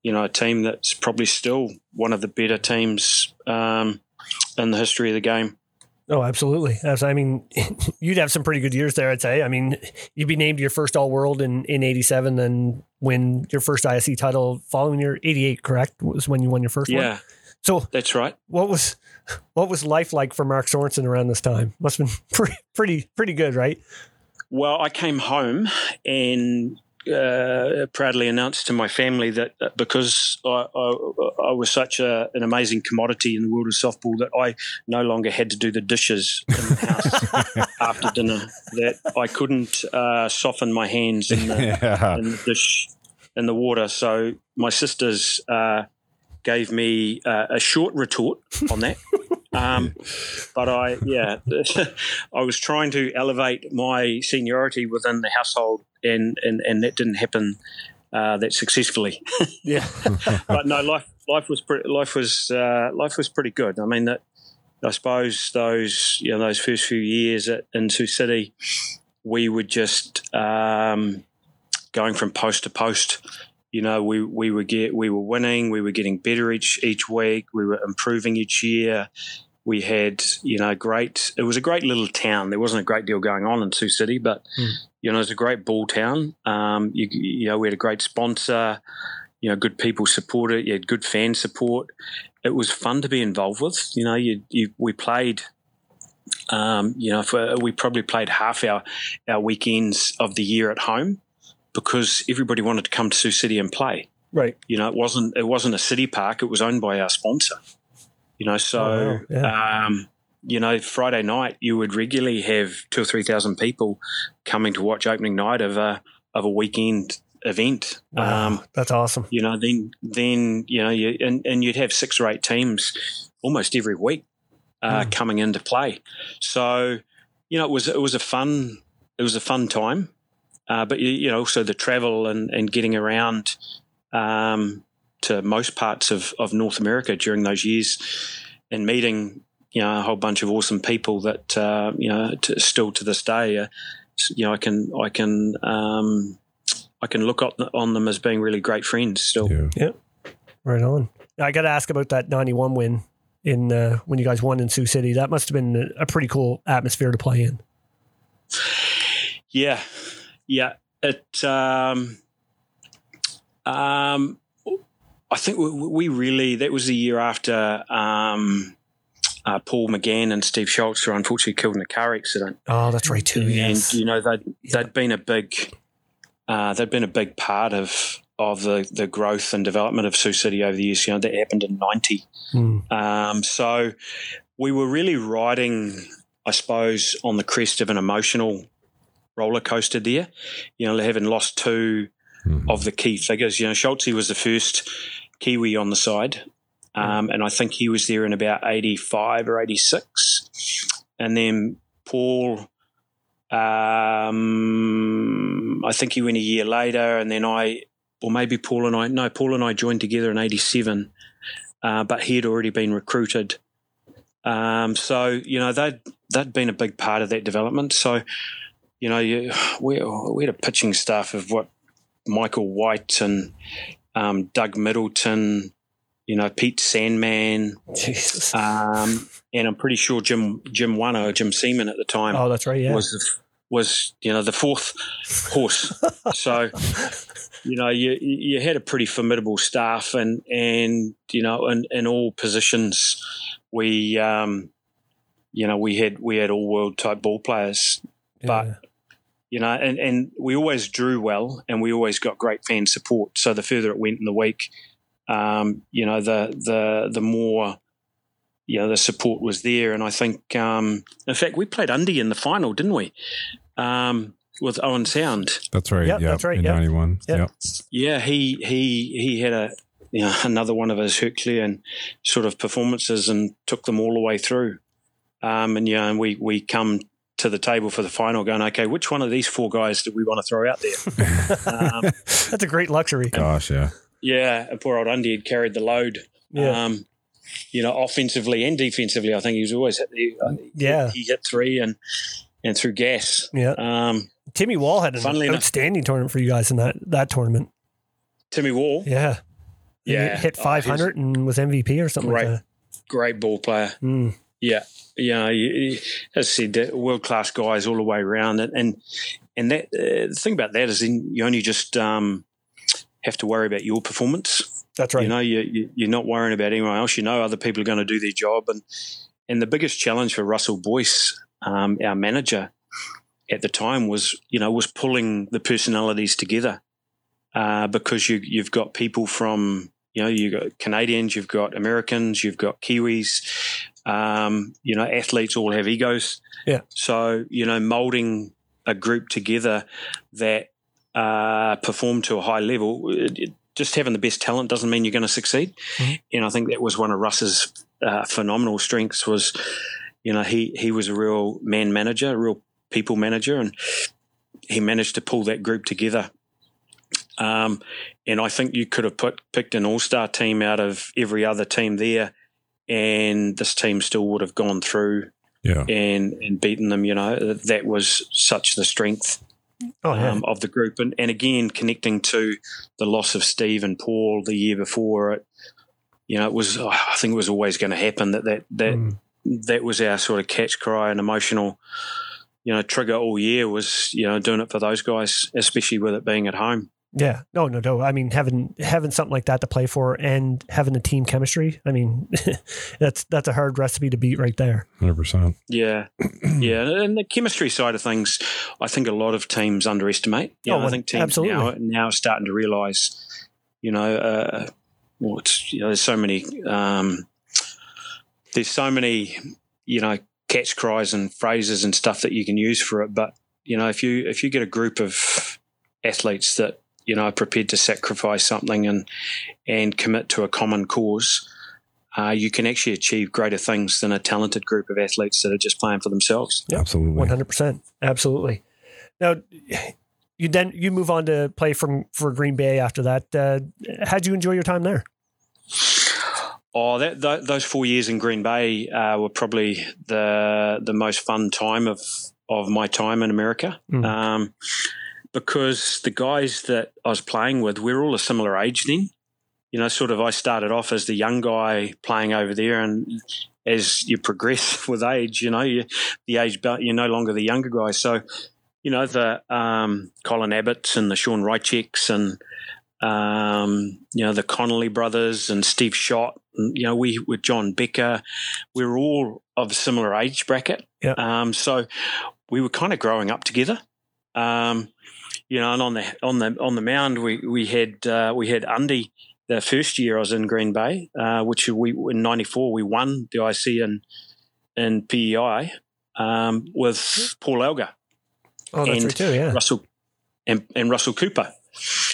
you know, a team that's probably still one of the better teams um, in the history of the game. Oh, absolutely. I mean, you'd have some pretty good years there, I'd say. I mean, you'd be named your first All World in in '87, and win your first ISC title following your '88. Correct was when you won your first one. Yeah, So, that's right. what was what was life like for Mark Sorenson around this time? Must have been pretty pretty pretty good, right? Well, I came home and uh, proudly announced to my family that uh, because I, I, I was such a, an amazing commodity in the world of softball that I no longer had to do the dishes in the house after dinner. That I couldn't uh, soften my hands in the, Yeah. in the dish in the water. So my sisters uh, gave me uh, a short retort on that. Um, but I, yeah, I was trying to elevate my seniority within the household, and and, and that didn't happen uh, that successfully. Yeah. but no, life life was pretty, life was uh, life was pretty good. I mean that. I suppose those you know those first few years at, in Sioux City, we were just um, going from post to post. You know, we we were get we were winning, we were getting better each each week, we were improving each year. We had you know great. It was a great little town. There wasn't a great deal going on in Sioux City, but Hmm. you know it was a great ball town. Um, you, you know, we had a great sponsor. You know, good people support it. You had good fan support. It was fun to be involved with. You know, you, you we played um, you know, for, we probably played half our our weekends of the year at home because everybody wanted to come to Sioux City and play. Right. You know, it wasn't it wasn't a city park; it was owned by our sponsor. You know, so Oh, wow. um, you know, Friday night you would regularly have two or three thousand people coming to watch opening night of a of a weekend event. Wow. Um, That's awesome. you know, then then you know, you, and and you'd have six or eight teams almost every week uh, Mm. coming into play. So, you know, it was it was a fun it was a fun time, uh, but you, you know, also the travel and and getting around um, to most parts of of North America during those years, and meeting you know a whole bunch of awesome people that uh, you know to, still to this day, uh, you know, I can I can. Um, I can look up on them as being really great friends still. Yeah. Right on. I got to ask about that '91 win in uh, when you guys won in Sioux City. That must have been a, a pretty cool atmosphere to play in. Yeah, yeah. It. Um, um, I think we, we really that was the year after um, uh, Paul McGann and Steve Schultz were unfortunately killed in a car accident. Oh, that's right too. Yes. And you know they'd they'd been a big uh, they'd been a big part of of the, the growth and development of Sioux City over the years. You know that happened in '90. Hmm. Um, so we were really riding, I suppose, on the crest of an emotional roller coaster there. You know, having lost two Mhm. of the key figures. You know, Schultze was the first Kiwi on the side, um, and I think he was there in about '85 or '86, and then Paul. Um, I think he went a year later, and then I, or maybe Paul and I. No, Paul and I joined together in '87, uh, but he had already been recruited. Um, so you know they'd they'd been a big part of that development. So you know you, we we had a pitching staff of what Michael White and um, Doug Middleton, you know Pete Sandman, Jesus. um, and I'm pretty sure Jim Jim Wano, Jim Seaman at the time oh, that's right. Yeah. was the, was you know the fourth horse. so you know you you had a pretty formidable staff, and and you know in, in all positions we um, you know we had we had all world type ball players, but Yeah. You know, and, and we always drew well and we always got great fan support. So the further it went in the week, um, you know, the the the more you know the support was there. And I think, um, in fact, we played Undy in the final, didn't we? Um, with Owen Sound. That's right. Yep, yeah, that's right, In yep. 91. Yep. Yep. Yeah, he he he had a you know another one of his Herculean sort of performances and took them all the way through. Um, and yeah, and we we come to the table for the final, going, okay, which one of these four guys do we want to throw out there? um, That's a great luxury. Gosh, yeah. yeah, and poor old Undy had carried the load. Yeah. Um, you know, offensively and defensively, I think he was always hit. He, Yeah. he hit three and and through gas. Yeah. Um, Timmy Wall had an Funnily enough- outstanding tournament for you guys in that that tournament. Timmy Wall, Yeah. He Yeah. hit Oh, 500 and was MVP or something Great. like great ball player. Mm. Yeah, yeah. You, you- as I said, world class guys all the way around, and and, and that uh, the thing about that is, then you only just um, have to worry about your performance. That's right. You know, you, you you're not worrying about anyone else. You know, other people are going to do their job, and and the biggest challenge for Russell Boyce, um, our manager at the time, was you know was pulling the personalities together uh, because you you've got people from you know you've got Canadians, you've got Americans, you've got Kiwis, um, you know athletes all have egos. Yeah. So you know molding a group together that uh, perform to a high level. It, it- just having the best talent doesn't mean you're going to succeed. Mhm. And I think that was one of Russ's uh, phenomenal strengths. Was you know he he was a real man manager, a real people manager, and he managed to pull that group together. Um, and I think you could have put picked an all star team out of every other team there, and this team still would have gone through Yeah. and and beaten them. You know that was such the strength oh, yeah. um, of the group. And, and again, connecting to the loss of Steve and Paul the year before, it, you know, it was, I think it was always going to happen that that, that, Mm. that was our sort of catch cry and emotional, you know, trigger all year was, you know, doing it for those guys, especially with it being at home. Yeah, no, no, no. I mean, having having something like that to play for and having the team chemistry. I mean, that's that's a hard recipe to beat right there. 100%. Yeah, yeah, and the chemistry side of things, I think a lot of teams underestimate. You Oh, know, I think teams absolutely. now now are starting to realise, you know, uh, well, it's, you know, there's so many, um, there's so many, you know, catch cries and phrases and stuff that you can use for it. But you know, if you if you get a group of athletes that you know prepared to sacrifice something and and commit to a common cause. Uh, you can actually achieve greater things than a talented group of athletes that are just playing for themselves. Yep. Absolutely. One hundred percent, absolutely. Now, you then you move on to play from for Green Bay after that. Uh, how'd you enjoy your time there? Oh, that, th- those four years in Green Bay uh, were probably the the most fun time of of my time in America, Mm. um, because the guys that I was playing with, we are all a similar age then. You know, sort of, I started off as the young guy playing over there, and as you progress with age, you know, you, the age belt, you're no longer the younger guy. So, you know, the um, Colin Abbott's and the Sean Rychecks and um, you know, the Connolly brothers and Steve Schott. And, you know, we with John Becker, we were all of a similar age bracket. Yeah. Um, so we were kind of growing up together. Um, you know, and on the on the on the mound, we we had uh, we had Undy the first year I was in Green Bay, uh, which we in '94 we won the IC in in PEI um, with Paul Elgar Oh, that's and right too. Yeah. Russell and, and Russell Cooper.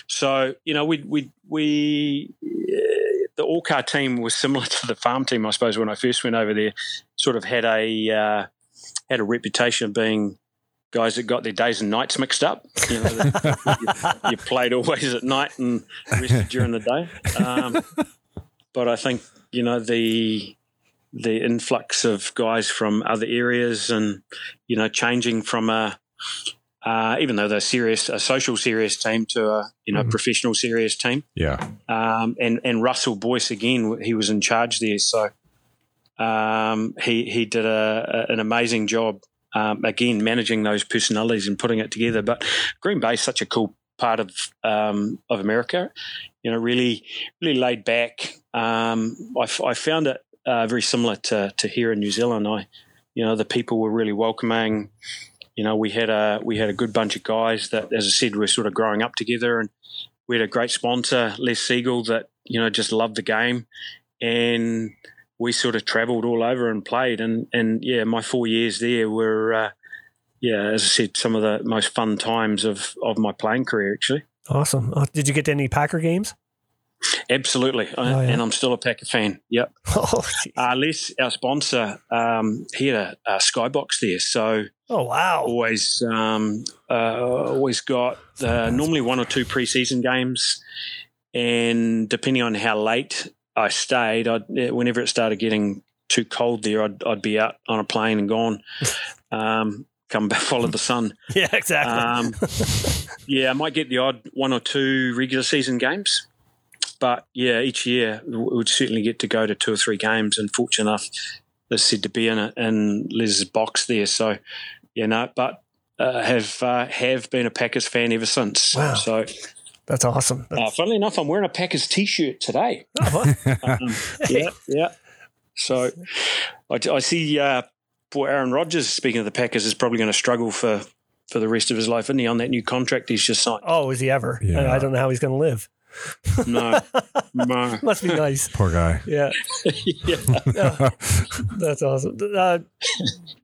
So you know, we we we uh, the All Car team was similar to the farm team, I suppose. When I first went over there, sort of had a uh, had a reputation of being guys that got their days and nights mixed up. You know, that you, you played always at night and rested during the day. Um, but I think you know the the influx of guys from other areas and you know changing from a uh, even though they're serious, a social serious team to a you know Mhm. professional serious team. Yeah. Um, and and Russell Boyce again, he was in charge there, so um, he he did a, a, an amazing job um, again managing those personalities and putting it together. But Green Bay is such a cool part of um, of America, you know, really really laid back. Um, I, found it uh, very similar to to here in New Zealand. I, you know, the people were really welcoming. You know, we had a we had a good bunch of guys that, as I said, were sort of growing up together, and we had a great sponsor, Les Siegel, that you know just loved the game, and we sort of travelled all over and played, and and yeah, my four years there were, uh, yeah, as I said, some of the most fun times of of my playing career actually. Awesome. Uh, did you get to any Packer games? Absolutely, Oh, yeah. and I'm still a Packer fan. Yep. Oh. Uh, Les, our sponsor, um, he had a, a skybox there, so oh wow. always um, uh, always got uh, normally one or two preseason games, and depending on how late I stayed, I'd, whenever it started getting too cold there, I'd, I'd be out on a plane and gone. Um, come back, follow the sun. Yeah, exactly. Um, yeah, I might get the odd one or two regular season games, but yeah, each year we would certainly get to go to two or three games. And fortunate enough, as said, to be in a, in Liz's box there. So, you know, but uh, have uh, have been a Packers fan ever since. Wow. So, That's awesome. uh, funnily enough, I'm wearing a Packers t-shirt today. oh, Um, yeah, yeah. So, I, I see. Uh, poor Aaron Rodgers, speaking of the Packers, is probably going to struggle for for the rest of his life, isn't he? On that new contract he's just signed. oh, is he ever? Yeah. I, I don't know how he's going to live. No, no. Must be nice. Poor guy. Yeah, yeah. that's awesome. Uh,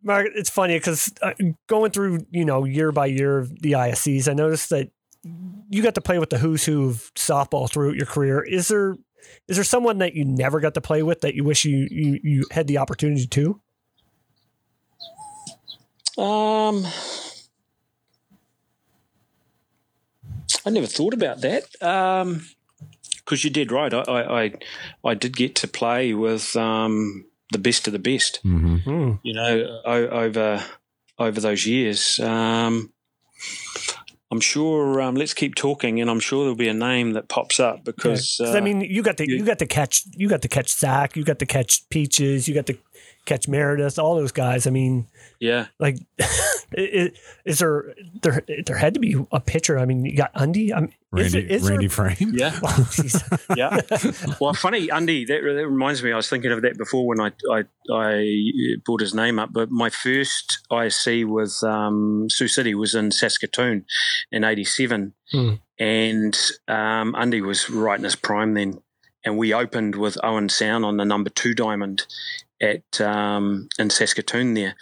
Mark, it's funny because uh, going through, you know, year by year of the ISCs, I noticed that you got to play with the who's who of softball throughout your career. Is there is there someone that you never got to play with that you wish you you, you had the opportunity to? Um, I never thought about that. Um, because you did right. I, I, I, I did get to play with um, the best of the best. hmm Hmm. You know, o- over over those years. Um, I'm sure. Um, let's keep talking, and I'm sure there'll be a name that pops up because I uh, mean, you got to you- you got to catch you got to catch Zach, you got to catch Peaches, you got to catch Meredith, all those guys. I mean, yeah, like, i- i- is there there there had to be a pitcher? I mean, you got Undy. I mean, is Randy, there- Randy Frame. yeah. Oh, yeah. Well, funny, Undy. That, that reminds me. I was thinking of that before when I I, I brought his name up. But my first IC with um, Sioux City was in Saskatoon in '87, Hmm. and um, Andy was right in his prime then. And we opened with Owen Sound on the number two diamond at um, in Saskatoon there.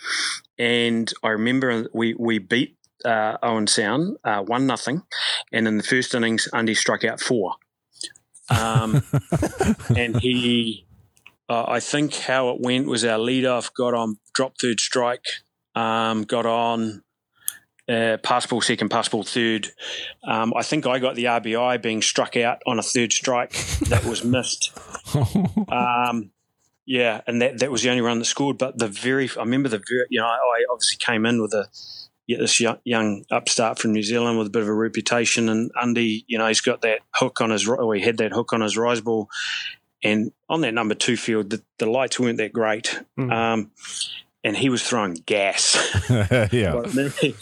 And I remember we we beat uh, Owen Sound uh, one nothing, and in the first innings, Andy struck out four. Um, and he, uh, I think how it went was our lead off got on drop third strike, um, got on uh, pass ball second, pass ball third. Um, I think I got the RBI being struck out on a third strike that was missed. Um, yeah, and that, that was the only run that scored. But the very, I remember the very, you know, I obviously came in with a yeah, this young, young upstart from New Zealand with a bit of a reputation, and Undy, you know, he's got that hook on his, or he had that hook on his rise ball, and on that number two field, the, the lights weren't that great. Hmm. Um, and he was throwing gas. yeah. But then he,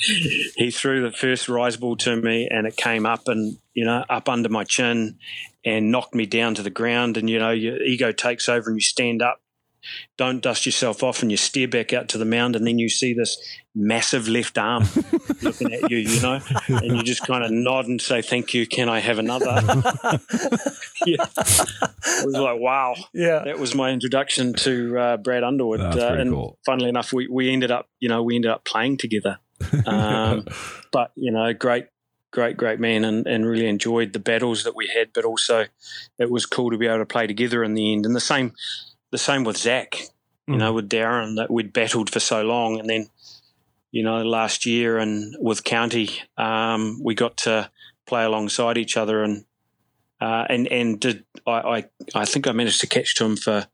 he threw the first rise ball to me, and it came up and you know up under my chin, and knocked me down to the ground. And you know your ego takes over, and you stand up, don't dust yourself off, and you stare back out to the mound, and then you see this massive left arm looking at you, you know, and you just kind of nod and say, "Thank you. Can I have another?" yeah, it was like wow Yeah. that was my introduction to uh, Brad Underwood. Uh, and cool. funnily enough, we, we ended up, you know, we ended up playing together. Um, but you know, great, great, great man, and, and really enjoyed the battles that we had. But also, it was cool to be able to play together in the end. And the same, the same with Zach. You Mm. know, with Darren, that we'd battled for so long, and then, you know, last year and with County, um, we got to play alongside each other, and uh, and and did I, I I think I managed to catch to him for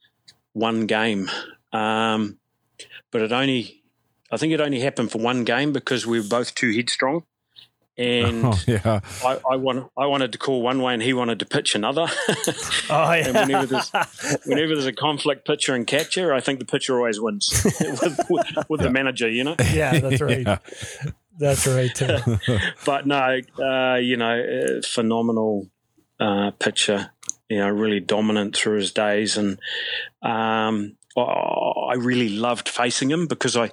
one game, um, but it only I think it only happened for one game because we were both too headstrong, and oh, yeah. I, I want I wanted to call one way and he wanted to pitch another. Oh, And yeah. whenever there's, whenever there's a conflict pitcher and catcher, I think the pitcher always wins with, with, with the manager, you know. yeah, that's right. Yeah. That's right. Too. But no, uh, you know, uh, phenomenal uh, pitcher. You know, really dominant through his days, and um, I, I really loved facing him because I,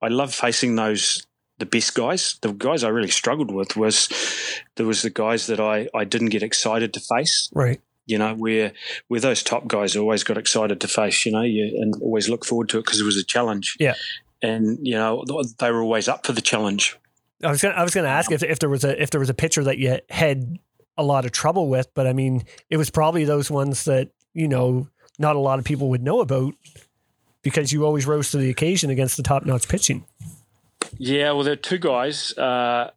I love facing those the best guys. The guys I really struggled with was there was the guys that I, I didn't get excited to face. Right. You know, where where those top guys always got excited to face. You know, you and always look forward to it because it was a challenge. Yeah. and you know they were always up for the challenge. I was gonna I was gonna ask if if there was a if there was a pitcher that you had a lot of trouble with, but I mean, it was probably those ones that you know not a lot of people would know about because you always rose to the occasion against the top notch pitching. Yeah, well, there are two guys uh,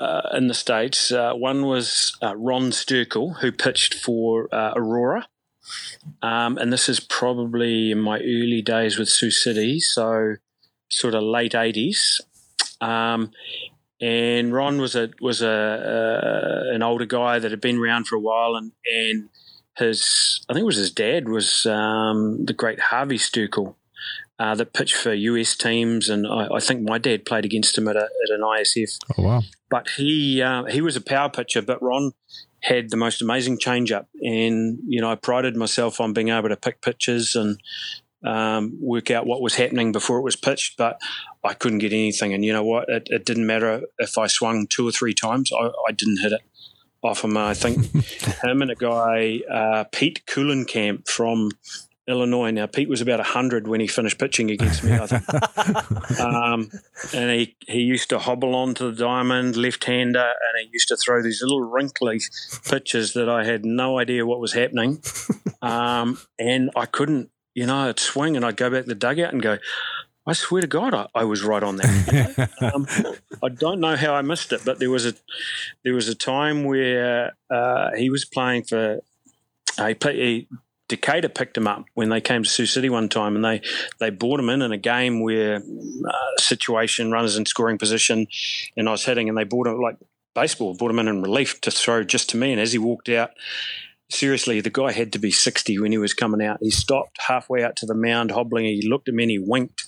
uh, in the States. Uh, one was uh, Ron Sterkel, who pitched for uh, Aurora. Um, and this is probably in my early days with Sioux City, so sort of late 80s. Um, and Ron was a was a uh, an older guy that had been around for a while, and and his I think it was his dad was um, the great Harvey Sterkel, uh, that pitched for US teams, and I, I think my dad played against him at, a, at an ISF. Oh, wow. But he uh, he was a power pitcher, but Ron had the most amazing changeup, and you know I prided myself on being able to pick pitches and um, work out what was happening before it was pitched, but I couldn't get anything. And you know what? It, it didn't matter if I swung two or three times, I, I didn't hit it off him. I think him and a guy, uh, Pete Kuhlenkamp from Illinois. Now, Pete was about 100 when he finished pitching against me, I think. um, and he, he used to hobble onto the diamond, left hander, and he used to throw these little wrinkly pitches that I had no idea what was happening. Um, and I couldn't, you know, I'd swing and I'd go back to the dugout and go, I swear to God, I, I was right on that. um, I don't know how I missed it, but there was a there was a time where uh, he was playing for. Uh, he, play, he Decatur picked him up when they came to Sioux City one time, and they they brought him in in a game where uh, situation runners in scoring position, and I was hitting, and they brought him like baseball, brought him in in relief to throw just to me, and as he walked out. Seriously, the guy had to be 60 when he was coming out. He stopped halfway out to the mound, hobbling. He looked at me and he winked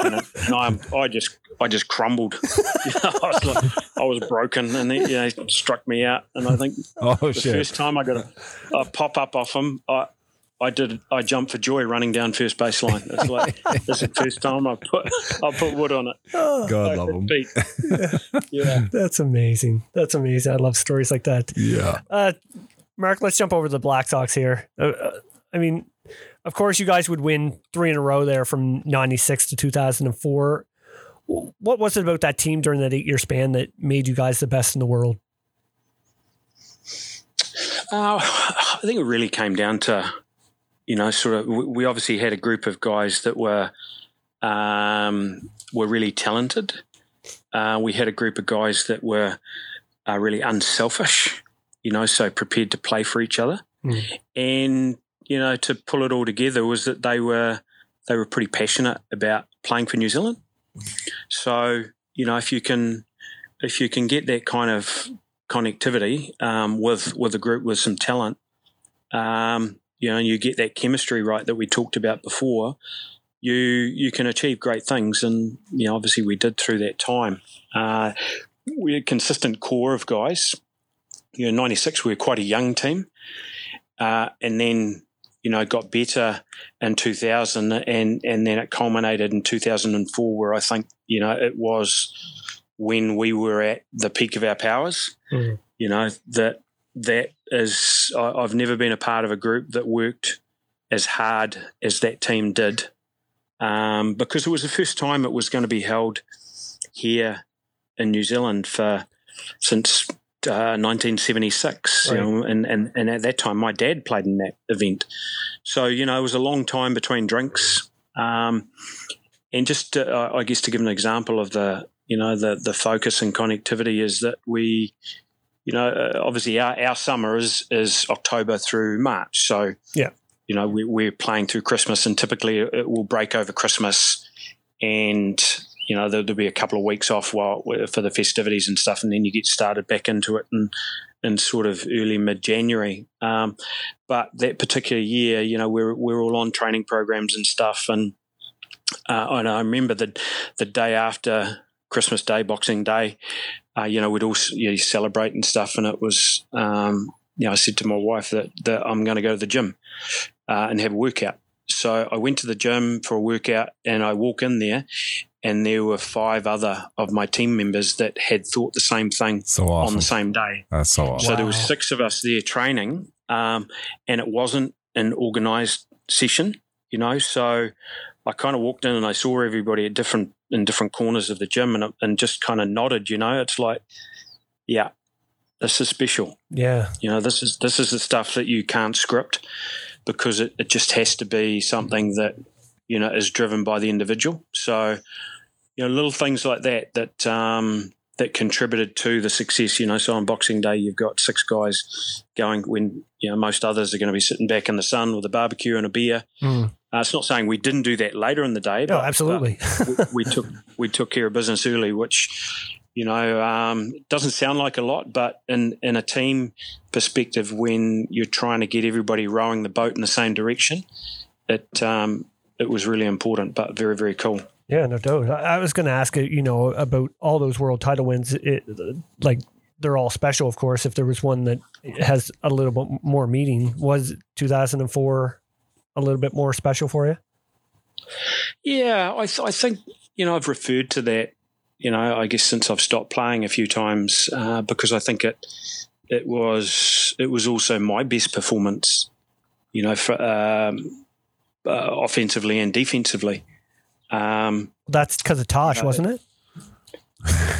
and, and I, I just, I just crumbled. You know, I was like, I was broken, and he, you know, he struck me out. And I think Oh, the shit. first time I got a, a pop up off him, I, I did, I jumped for joy running down first baseline. It's like this is the first time I put, I put wood on it. God love them. him. beat. Yeah. That's amazing. That's amazing. I love stories like that. Yeah. Uh, Mark, let's jump over to the Black Sox here. Uh, uh, I mean, of course, you guys would win three in a row there from 96 to 2004. What was it about that team during that eight year span that made you guys the best in the world? Uh, I think it really came down to, you know, sort of. We obviously had a group of guys that were um, were really talented. Uh, we had a group of guys that were uh, really unselfish, you know, so prepared to play for each other, Mm. and you know, to pull it all together was that they were they were pretty passionate about playing for New Zealand. So you know, if you can if you can get that kind of connectivity um, with with a group with some talent, um, you know, and you get that chemistry right that we talked about before. you you can achieve great things, and you know, obviously we did through that time. Uh, we're a consistent core of guys. You know, '96 we were quite a young team, uh, and then you know got better in 2000, and and then it culminated in 2004, where I think you know it was when we were at the peak of our powers. Mhm. You know that that is I, I've never been a part of a group that worked as hard as that team did, um, because it was the first time it was going to be held here in New Zealand for since uh, 1976. Right. You know, and, and and at that time, my dad played in that event, so you know it was a long time between drinks. Um, and just uh, I guess to give an example of the you know the the focus and connectivity is that we you know uh, obviously our, our summer is is October through March so Yeah. you know we, we're playing through Christmas and typically it will break over Christmas and you know there'll, be a couple of weeks off while for the festivities and stuff and then you get started back into it and in sort of early mid January um, but that particular year you know we're we're all on training programs and stuff and uh, and I remember the the day after Christmas Day, Boxing Day, uh, you know, we'd all you know, celebrate and stuff, and it was, um, you know, I said to my wife that, that I'm going to go to the gym uh, and have a workout. So I went to the gym for a workout, and I walk in there, and there were five other of my team members that had thought the same thing So on the same day. That's so awesome. So there was six of us there training, um, and it wasn't an organised session, you know. So I kind of walked in and I saw everybody at different in different corners of the gym, and and just kind of nodded, you know. It's like, yeah, this is special, Yeah. you know. This is this is the stuff that you can't script because it, it just has to be something that you know is driven by the individual. So you know, little things like that that um, that contributed to the success. You know, so on Boxing Day, you've got six guys going when you know most others are going to be sitting back in the sun with a barbecue and a beer. Mm. Uh, it's not saying we didn't do that later in the day. No, but- absolutely. but we, we took we took care of business early, which you know um, doesn't sound like a lot, but in in a team perspective, when you're trying to get everybody rowing the boat in the same direction, it um, it was really important, but very very cool. Yeah, no doubt. I was going to ask you, you know, about all those world title wins. It, like they're all special, of course. If there was one that has a little bit more meaning, was 2004 a little bit more special for you? Yeah, I, th- I think you know I've referred to that. You know, I guess since I've stopped playing a few times uh, because I think it it was it was also my best performance. You know, for um, uh, offensively and defensively. Um, That's because of Tosh, Uh, wasn't it?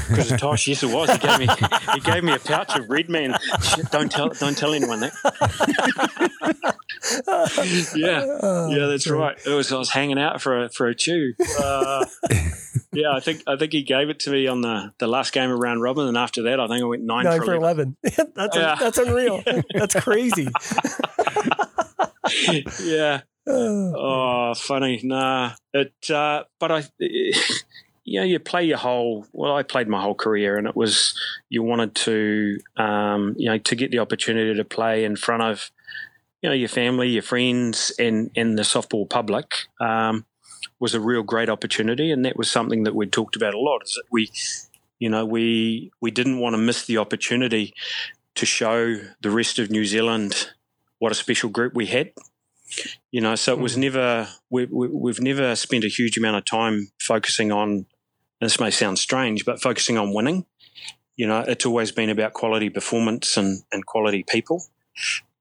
Because of Tosh, yes, it was. He gave me he gave me a pouch of Red Man. Shit, don't tell don't tell anyone that. yeah, yeah, that's right. It was I was hanging out for a for a chew. Uh, yeah, I think I think he gave it to me on the, the last game of round robin, and after that, I think I went nine, Nine for for 11. 11. that's, Yeah. that's unreal. that's crazy. yeah. Uh, Oh, funny. Nah, it. Uh, but I, you know, you play your whole. Well, I played my whole career, and it was you wanted to, um, you know, to get the opportunity to play in front of, you know, your family, your friends, and and the softball public. Um, was a real great opportunity, and that was something that we talked about a lot. Is that we, you know, we we didn't want to miss the opportunity to show the rest of New Zealand what a special group we had you know so it was never we, we, we've never spent a huge amount of time focusing on this may sound strange but focusing on winning you know it's always been about quality performance and, and quality people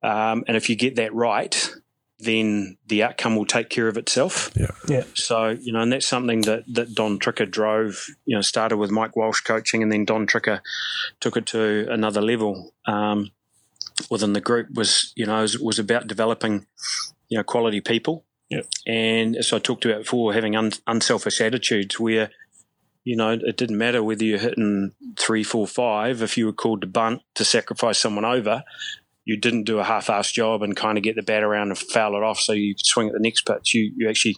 um, and if you get that right then the outcome will take care of itself Yeah. Yeah. so you know and that's something that that don tricker drove you know started with mike walsh coaching and then don tricker took it to another level um, within the group was you know was, was about developing you know quality people Yeah. and as I talked about before having un, unselfish attitudes where you know it didn't matter whether you're hitting three four five if you were called to bunt to sacrifice someone over you didn't do a half-assed job and kind of get the bat around and foul it off so you could swing at the next pitch you you actually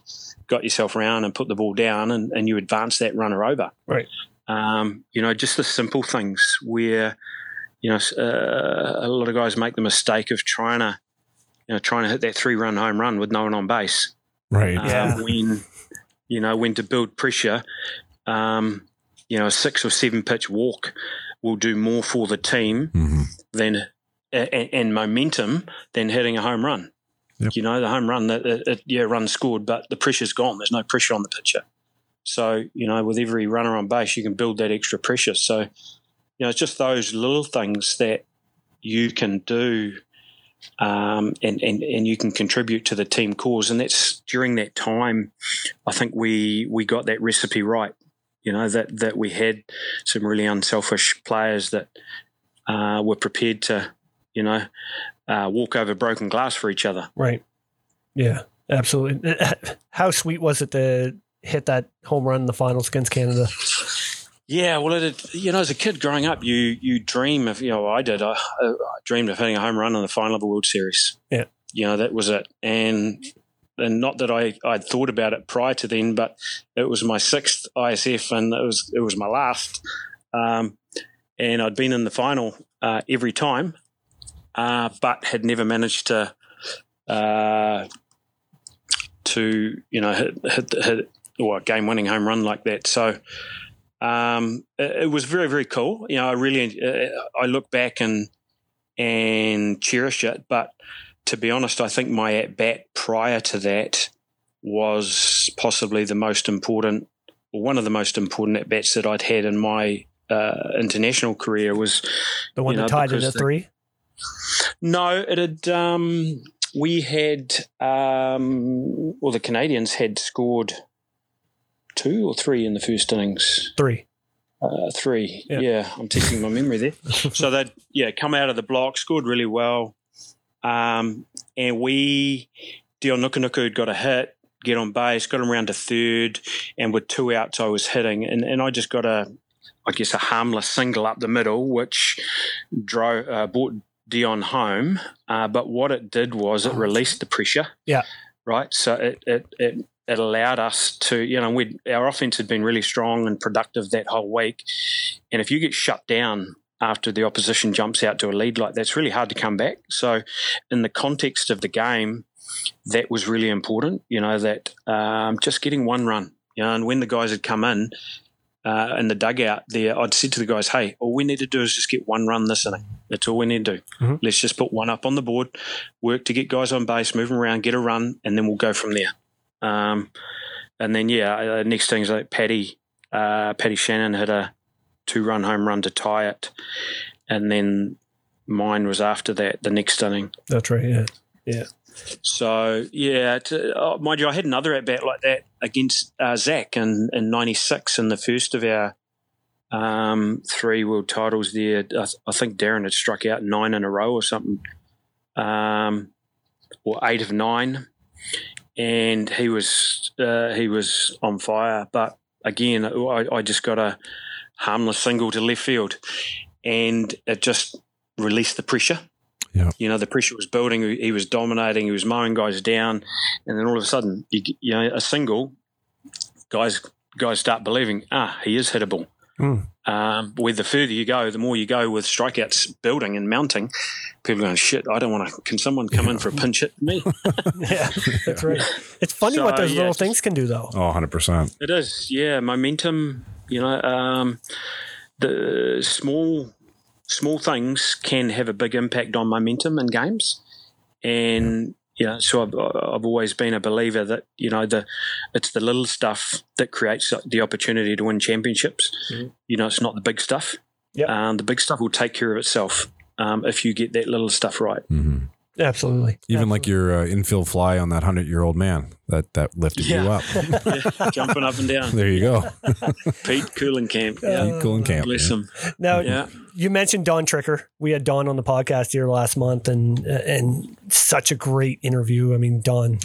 got yourself around and put the ball down and, and you advanced that runner over Right. um, you know just the simple things where you know, uh, a lot of guys make the mistake of trying to, you know, trying to hit that three-run home run with no one on base. Right. um, Yeah. when you know when to build pressure. Um, you know, a six or seven pitch walk will do more for the team hmm than and, and momentum than hitting a home run. Yep. You know, the home run that it, it, yeah, run scored, but the pressure's gone. There's no pressure on the pitcher. So you know, with every runner on base, you can build that extra pressure. So you know, it's just those little things that you can do um, and, and, and you can contribute to the team cause. And that's during that time, I think we we got that recipe right. You know that that we had some really unselfish players that uh, were prepared to, you know, uh, walk over broken glass for each other. Right. Yeah, absolutely. How sweet was it to hit that home run in the finals against Canada? Yeah, well, it, you know, as a kid growing up, you you dream of, you know, I did. I, I dreamed of hitting a home run in the final of a World Series. Yeah. you know, that was it. And and not that I I'd thought about it prior to then, but it was my sixth ISF, and it was it was my last. Um, and I'd been in the final uh, every time, uh, but had never managed to uh, to you know hit hit, hit or a game winning home run like that. So um, it, it was very very cool. You know, I really uh, I look back and and cherish it. But to be honest, I think my at bat prior to that was possibly the most important, or one of the most important at bats that I'd had in my uh, international career was The one You that tied it at three? no, it had. Um, we had, um, well, the Canadians had scored two or three in the first innings. Three. Uh, three. Yeah. Yeah. I'm testing my memory there. so they'd, yeah, come out of the block, scored really well. Um, and we, Dion Nukunuku had got a hit, get on base, got him around to third, and with two outs, I was hitting. And, and I just got a, I guess, a harmless single up the middle, which drove, uh, brought Dion home. Uh, but what it did was it released the pressure. Yeah. Right. So it, it, it, it allowed us to, you know, we our offense had been really strong and productive that whole week. And if you get shut down after the opposition jumps out to a lead like that, it's really hard to come back. So, in the context of the game, that was really important. You know, that um, just getting one run. You know, and when the guys had come in uh, in the dugout there, I'd said to the guys, "Hey, all we need to do is just get one run this inning. That's all we need to do. Mhm. Let's just put one up on the board, work to get guys on base, move them around, get a run, and then we'll go from there." Um, and then yeah, uh, next things like Paddy, uh, Paddy Shannon hit a two-run home run to tie it, and then mine was after that the next inning. That's right. Yeah. Yeah. So yeah, to, oh, mind you, I had another at bat like that against uh, Zack in in '96 in the first of our um, three world titles. There, I, th- I think Darren had struck out nine in a row or something, um, or eight of nine, and he was uh, he was on fire. But again, I, I just got a harmless single to left field, and it just released the pressure. You know, the pressure was building. He he was dominating. He was mowing guys down, and then all of a sudden, you, you know, a single, guys guys start believing, ah, he is hittable. Hmm. Um, where the further you go, the more you go with strikeouts building and mounting. People are going, shit, I don't want to. Can someone come in for a pinch hit me? Yeah. That's right. It's funny what those yeah, little things can do, though. Oh, 100%. It is, yeah. Momentum, you know, um, the small small things can have a big impact on momentum in games, and you know, so I've, I've always been a believer that you know the it's the little stuff that creates the opportunity to win championships. Mhm. You know, it's not the big stuff. Yep. Um, the big stuff will take care of itself um, if you get that little stuff right. hmm Absolutely. Even like your uh, infield fly on that 100 year old man that, that lifted you up. Yeah, jumping up and down. There you go. Pete Coolenkamp. Yeah. Yeah. cool and camp. Bless him. Now, Yeah. you mentioned Don Tricker. We had Don on the podcast here last month, and and such a great interview. I mean, Don,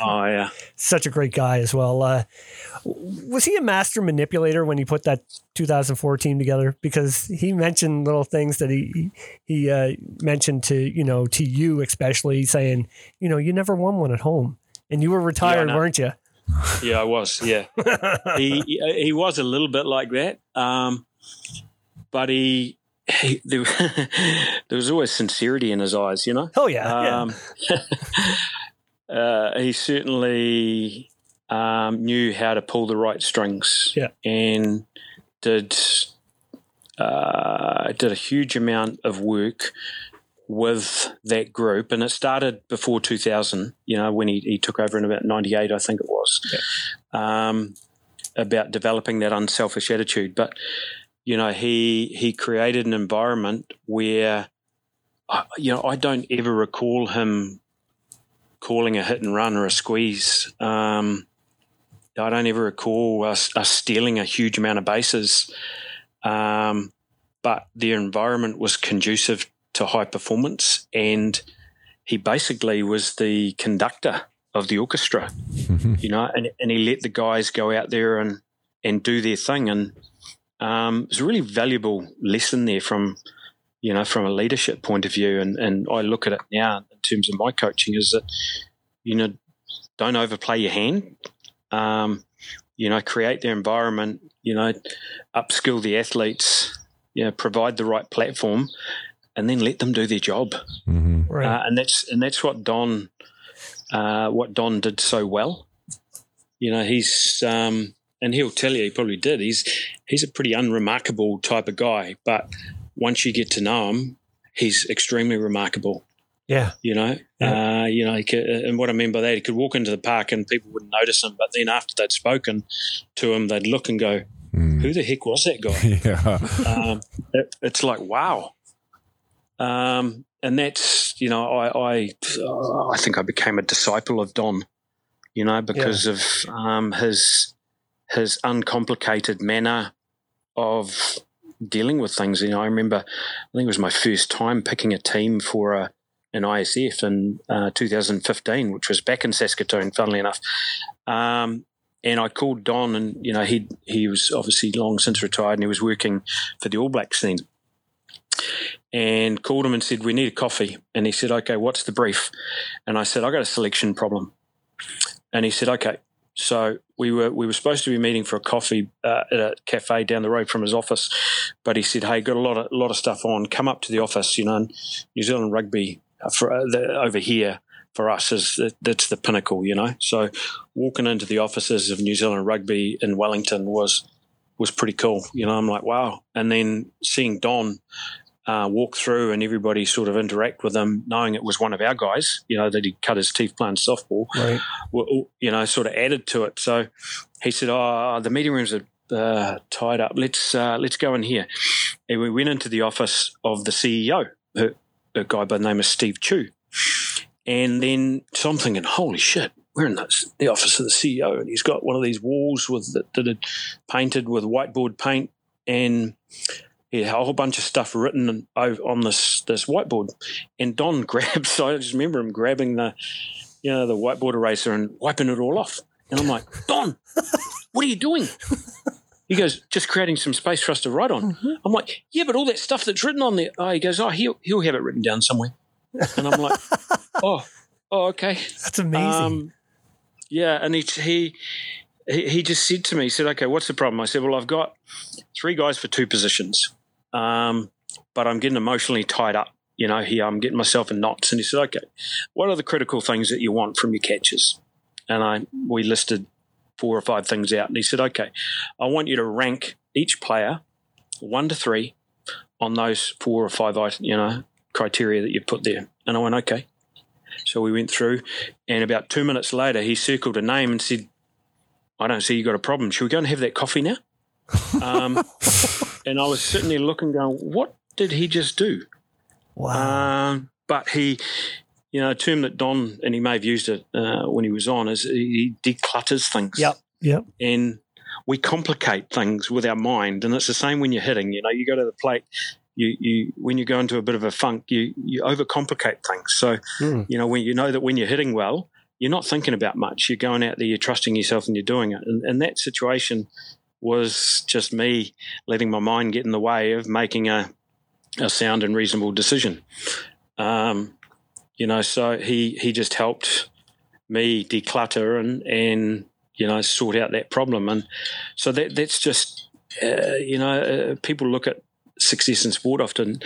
Oh yeah. such a great guy as well. Uh, was he a master manipulator when he put that 2004 team together? Because he mentioned little things that he he uh, mentioned to you know to you especially, saying you know you never won one at home, and you were retired, know. weren't you? Yeah, I was. Yeah, he he he was a little bit like that, um, but he. he there, there was always sincerity in his eyes, you know. Oh yeah, yeah. Uh, he certainly um, knew how to pull the right strings. Yeah. and did uh, did a huge amount of work with that group, and it started before 2000. You know, when he, he took over in about 98, I think it was. Um, about developing that unselfish attitude, but you know, he he created an environment where, uh, you know, I don't ever recall him calling a hit and run or a squeeze. Um, I don't ever recall us, us stealing a huge amount of bases, um, but the environment was conducive to high performance, and he basically was the conductor of the orchestra, you know, and, and he let the guys go out there and and do their thing, and um, it was a really valuable lesson there from you know from a leadership point of view, and and I look at it now terms of my coaching is that you know don't overplay your hand um, you know, create their environment, you know, upskill the athletes, you know, provide the right platform, and then let them do their job. hmm Right. Uh, and that's and that's what Don, uh, what Don did so well. You know, he's um, and he'll tell you he probably did. He's he's a pretty unremarkable type of guy, but once you get to know him, he's extremely remarkable yeah. you know. Yeah. Uh, you know, he could, and what I mean by that, he could walk into the park and people wouldn't notice him, but then after they'd spoken to him, they'd look and go, Mm. "Who the heck was that guy?" yeah. um, it, it's like wow. Um, and that's you know, I I uh, I think I became a disciple of Don, you know, because of um, his his uncomplicated manner of dealing with things. You know, I remember, I think it was my first time picking a team for a an ISF in uh, 2015, which was back in Saskatoon, funnily enough. Um, and I called Don, and you know he he was obviously long since retired, and he was working for the All Blacks then. And called him and said, "We need a coffee." And he said, "Okay, what's the brief?" And I said, "I got a selection problem." And he said, "Okay." So we were we were supposed to be meeting for a coffee uh, at a cafe down the road from his office, but he said, "Hey, got a lot of lot of stuff on. Come up to the office. You know, New Zealand rugby for uh, the, over here for us is that's the pinnacle. You know, so walking into the offices of New Zealand Rugby in Wellington was was pretty cool. You know, I'm like, wow. And then seeing Don uh, walk through and everybody sort of interact with him, knowing it was one of our guys, you know, that he cut his teeth playing softball, Right. you know, sort of added to it. So he said, "Oh, the meeting rooms are uh, tied up. Let's uh, let's go in here." And we went into the office of the CEO, a, a guy by the name of Steve Tew. And then so I'm thinking, "Holy shit!" We're in the, the office of the CEO, and he's got one of these walls with that, that are painted with whiteboard paint, and he had a whole bunch of stuff written on this this whiteboard. And Don grabs, so I just remember him grabbing the, you know, the whiteboard eraser and wiping it all off. And I'm like, Don, what are you doing? He goes, just creating some space for us to write on. I'm like, yeah, but all that stuff that's written on there. Oh, he goes, oh, he'll he'll have it written down somewhere. And I'm like, oh, oh, okay. That's amazing. Um, yeah, and he, he he he just said to me, he said, "Okay, what's the problem?" I said, "Well, I've got three guys for two positions, um, but I'm getting emotionally tied up. You know, here I'm getting myself in knots." And he said, "Okay, what are the critical things that you want from your catches?" And I we listed four or five things out, and he said, "Okay, I want you to rank each player one to three on those four or five, you know, criteria that you put there." And I went, "Okay." So we went through, and about two minutes later, he circled a name and said, I don't see you got a problem. Should we go and have that coffee now? Um, and I was sitting there looking, going, what did he just do? wow. Um, but he, you know, a term that Don, and he may have used it uh, when he was on, is he declutters things. Yep. Yep. And we complicate things with our mind. And it's the same when you're hitting. You know, you go to the plate, you, you when you go into a bit of a funk, you, you overcomplicate things. So, Hmm. you know, when you know that when you're hitting well, you're not thinking about much. You're going out there, you're trusting yourself, and you're doing it. And, and that situation was just me letting my mind get in the way of making a, a sound and reasonable decision. Um, you know, so he he just helped me declutter and and you know sort out that problem. And so that that's just uh, you know uh, people look at success in sport often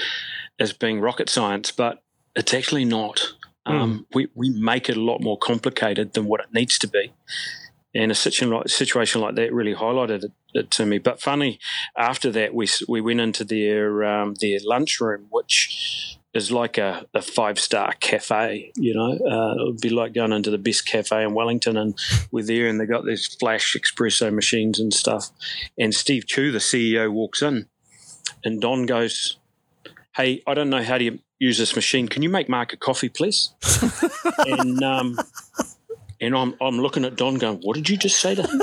as being rocket science, but it's actually not. Um, we, we make it a lot more complicated than what it needs to be. And a situation like, situation like that really highlighted it, it to me. But funny, after that, we we went into their um, their lunchroom, which is like a, a five star cafe. You know, uh, it would be like going into the best cafe in Wellington, and we're there, and they've got these flash espresso machines and stuff. And Steve Tew, the CEO, walks in, and Don goes, "Hey, I don't know how to use this machine. Can you make Mark a coffee, please?" and um, and I'm I'm looking at Don, going, "What did you just say to him?"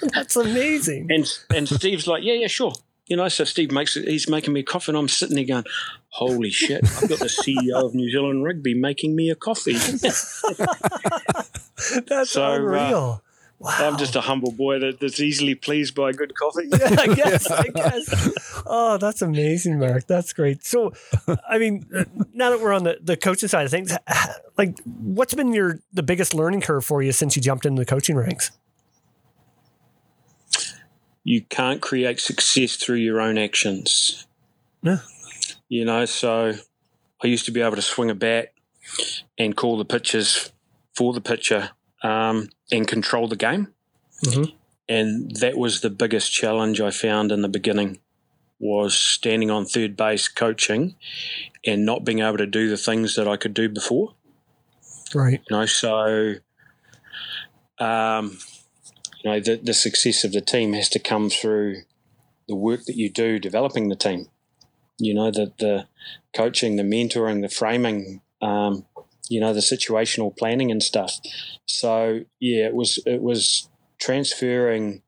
That's amazing. And and Steve's like, "Yeah, yeah, sure." You know, so Steve makes it. He's making me a coffee, and I'm sitting there going, "Holy shit! I've got the CEO of New Zealand Rugby making me a coffee." That's So, uh, unreal. wow. I'm just a humble boy that, that's easily pleased by good coffee. yeah, I guess. I guess. Oh, that's amazing, Mark. That's great. So, I mean, uh, now that we're on the, the coaching side of things, like, what's been your the biggest learning curve for you since you jumped into the coaching ranks? You can't create success through your own actions. Yeah. You know, so I used to be able to swing a bat and call the pitches for the pitcher um, and control the game. Mhm. And that was the biggest challenge I found in the beginning was standing on third base coaching and not being able to do the things that I could do before. Right. You know, so um, you know the, the success of the team has to come through the work that you do developing the team. You know, the the coaching, the mentoring, the framing, um, you know, the situational planning and stuff. So yeah, it was it was transferring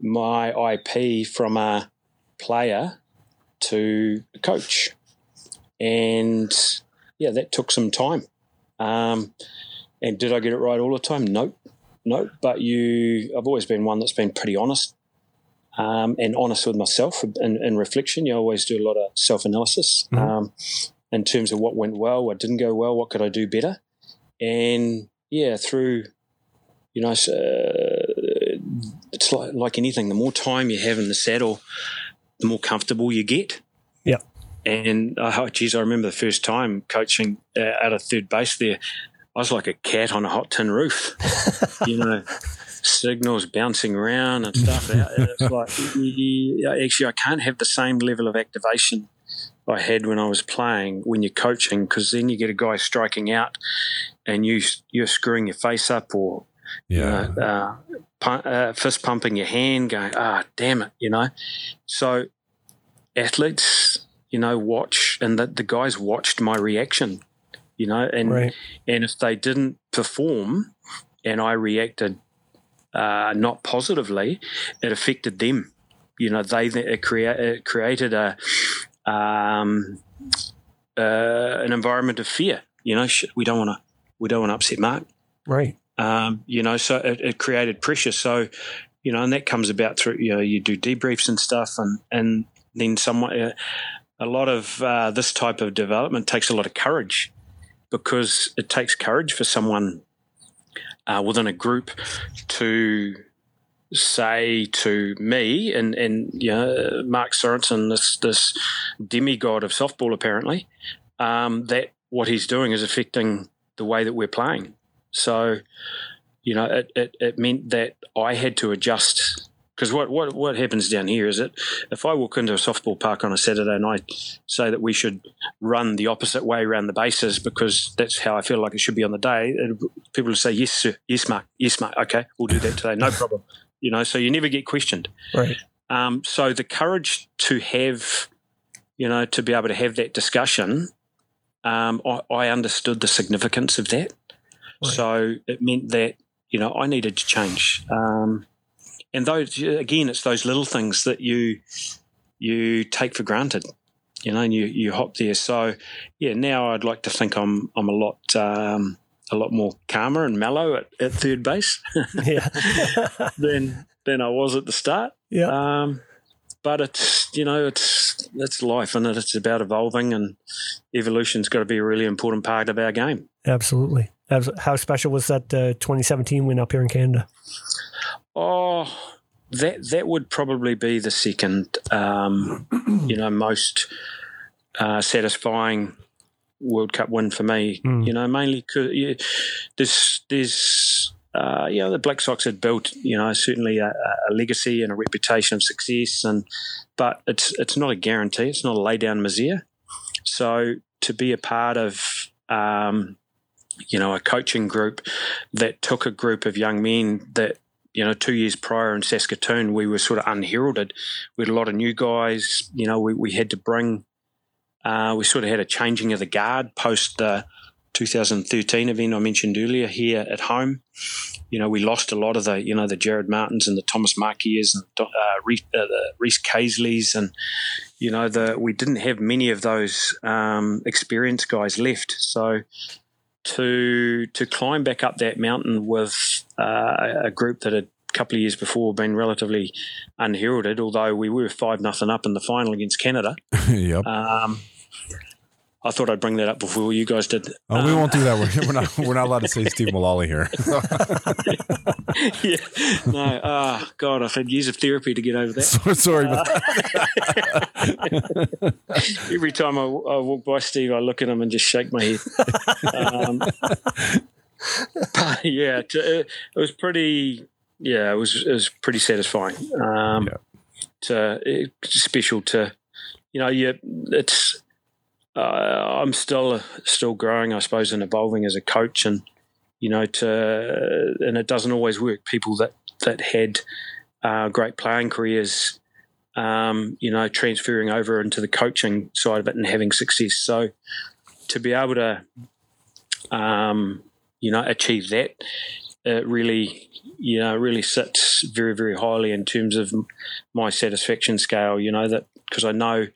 my IP from a player to a coach, and yeah, that took some time. Um, and did I get it right all the time? Nope, nope. But you, I've always been one that's been pretty honest um, and honest with myself in, in reflection. You always do a lot of self analysis Mhm. um, in terms of what went well, what didn't go well, what could I do better, and yeah, through you know, uh, it's like like anything. The more time you have in the saddle, the more comfortable you get. Yeah. And uh, geez, I remember the first time coaching uh, out of third base there. I was like a cat on a hot tin roof, you know, signals bouncing around and stuff. It's like, actually, I can't have the same level of activation I had when I was playing when you're coaching, because then you get a guy striking out and you you're screwing your face up or Yeah. uh, uh, pu- uh, fist pumping your hand, going, ah, damn it, you know. So athletes, you know, watch, and the, the guys watched my reaction, you know, and Right. and if they didn't perform, and I reacted uh, not positively, it affected them. You know, they it, crea- it created a um, uh, an environment of fear. You know, shit, we don't want to we don't want to upset Mark Right. um, you know, so it, it created pressure. So, you know, and that comes about through, you know, you do debriefs and stuff, and and then someone, uh, a lot of uh, this type of development takes a lot of courage because it takes courage for someone uh, within a group to say to me and and you know Mark Sorenson, this this demigod of softball, apparently, um, that what he's doing is affecting the way that we're playing. So, you know, it, it, it meant that I had to adjust. Because what, what, what happens down here is that if I walk into a softball park on a Saturday and I say that we should run the opposite way around the bases because that's how I feel like it should be on the day, people will say, yes, sir. Yes, Mark. Yes, Mark. Okay, we'll do that today. No problem. You know, so you never get questioned. Right. Um, so the courage to have, you know, to be able to have that discussion, um, I, I understood the significance of that. Right. So it meant that you know I needed to change. Um, and those again, it's those little things that you you take for granted, you know, and you you hop there. So yeah, now I'd like to think I'm I'm a lot um, a lot more calmer and mellow at, at third base Yeah. than than I was at the start. yeah. Um, but it's you know it's it's life and it? it's about evolving and evolution's got to be a really important part of our game. Absolutely. How special was that uh, 2017 win up here in Canada? Oh, that that would probably be the second, um, you know, most uh, satisfying World Cup win for me. Mm. You know, mainly 'cause, yeah, there's there's uh, you know the Black Sox had built you know certainly a, a legacy and a reputation of success, and but it's it's not a guarantee. It's not a lay down misère. So to be a part of um, you know a coaching group that took a group of young men that you know two years prior in Saskatoon we were sort of unheralded. We had a lot of new guys. You know we, we had to bring. Uh, we sort of had a changing of the guard post the 2013 event I mentioned earlier here at home. You know, we lost a lot of the, you know, the Jared Martins and the Thomas Markiers and uh, uh, the Reese Casleys and, you know, the we didn't have many of those um, experienced guys left. So to to climb back up that mountain with uh, a group that had a couple of years before been relatively unheralded, although we were five nothing up in the final against Canada. yep. Um, I thought I'd bring that up before you guys did. oh, we Um, won't do that. We're, we're not. We're not allowed to say Steve Mullally here. yeah, no. Ah, God, I've had years of therapy to get over that. So- Sorry, but Every time I, I walk by Steve, I look at him and just shake my head. um, yeah, to, it was pretty. Yeah, it was it was pretty satisfying. Um, Yeah. To it's special to, you know, yeah, it's. Uh, I'm still still growing, I suppose, and evolving as a coach, and you know, to and it doesn't always work. People that that had uh, great playing careers um, you know, transferring over into the coaching side of it and having success. So to be able to, um, you know, achieve that, it really, you know, really sits very, very highly in terms of my satisfaction scale. You know that because I know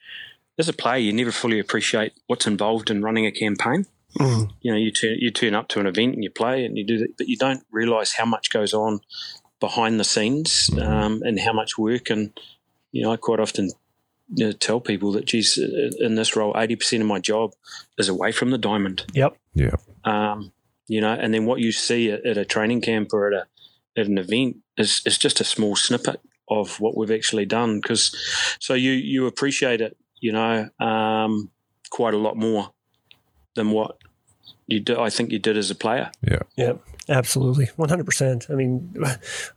as a player, you never fully appreciate what's involved in running a campaign. Mm. You know, you turn you turn up to an event and you play and you do that, but you don't realise how much goes on behind the scenes um, and how much work and you know, I quite often you know, tell people that, geez, in this role, 80% of my job is away from the diamond. Yep. yeah, Um, you know, and then what you see at, at a training camp or at a at an event is, is just a small snippet of what we've actually done. Because so you you appreciate it, you know, um, quite a lot more than what you do. I think you did as a player. Yeah. Yep, absolutely, one hundred percent. I mean,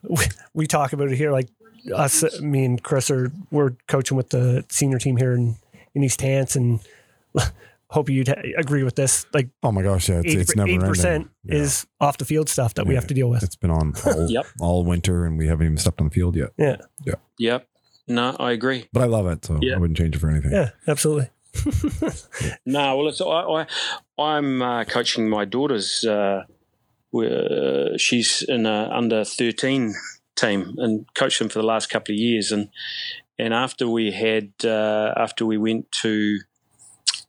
we, we talk about it here. Like us, me and Chris are we're coaching with the senior team here in in East Hants, and hope you'd ha- agree with this. Like Oh my gosh, yeah, it's, it's never eight ending. percent Yeah. is off the field stuff that we Yeah. have to deal with. It's been on all, Yep. all winter, and we haven't even stepped on the field yet. Yeah, Yeah. Yep. No, I agree. But I love it, so Yeah. I wouldn't change it for anything. yeah, absolutely. No, well, it's I, I I'm uh, coaching my daughter's. Uh, where she's in a under thirteen team and coached them for the last couple of years, and and after we had uh, after we went to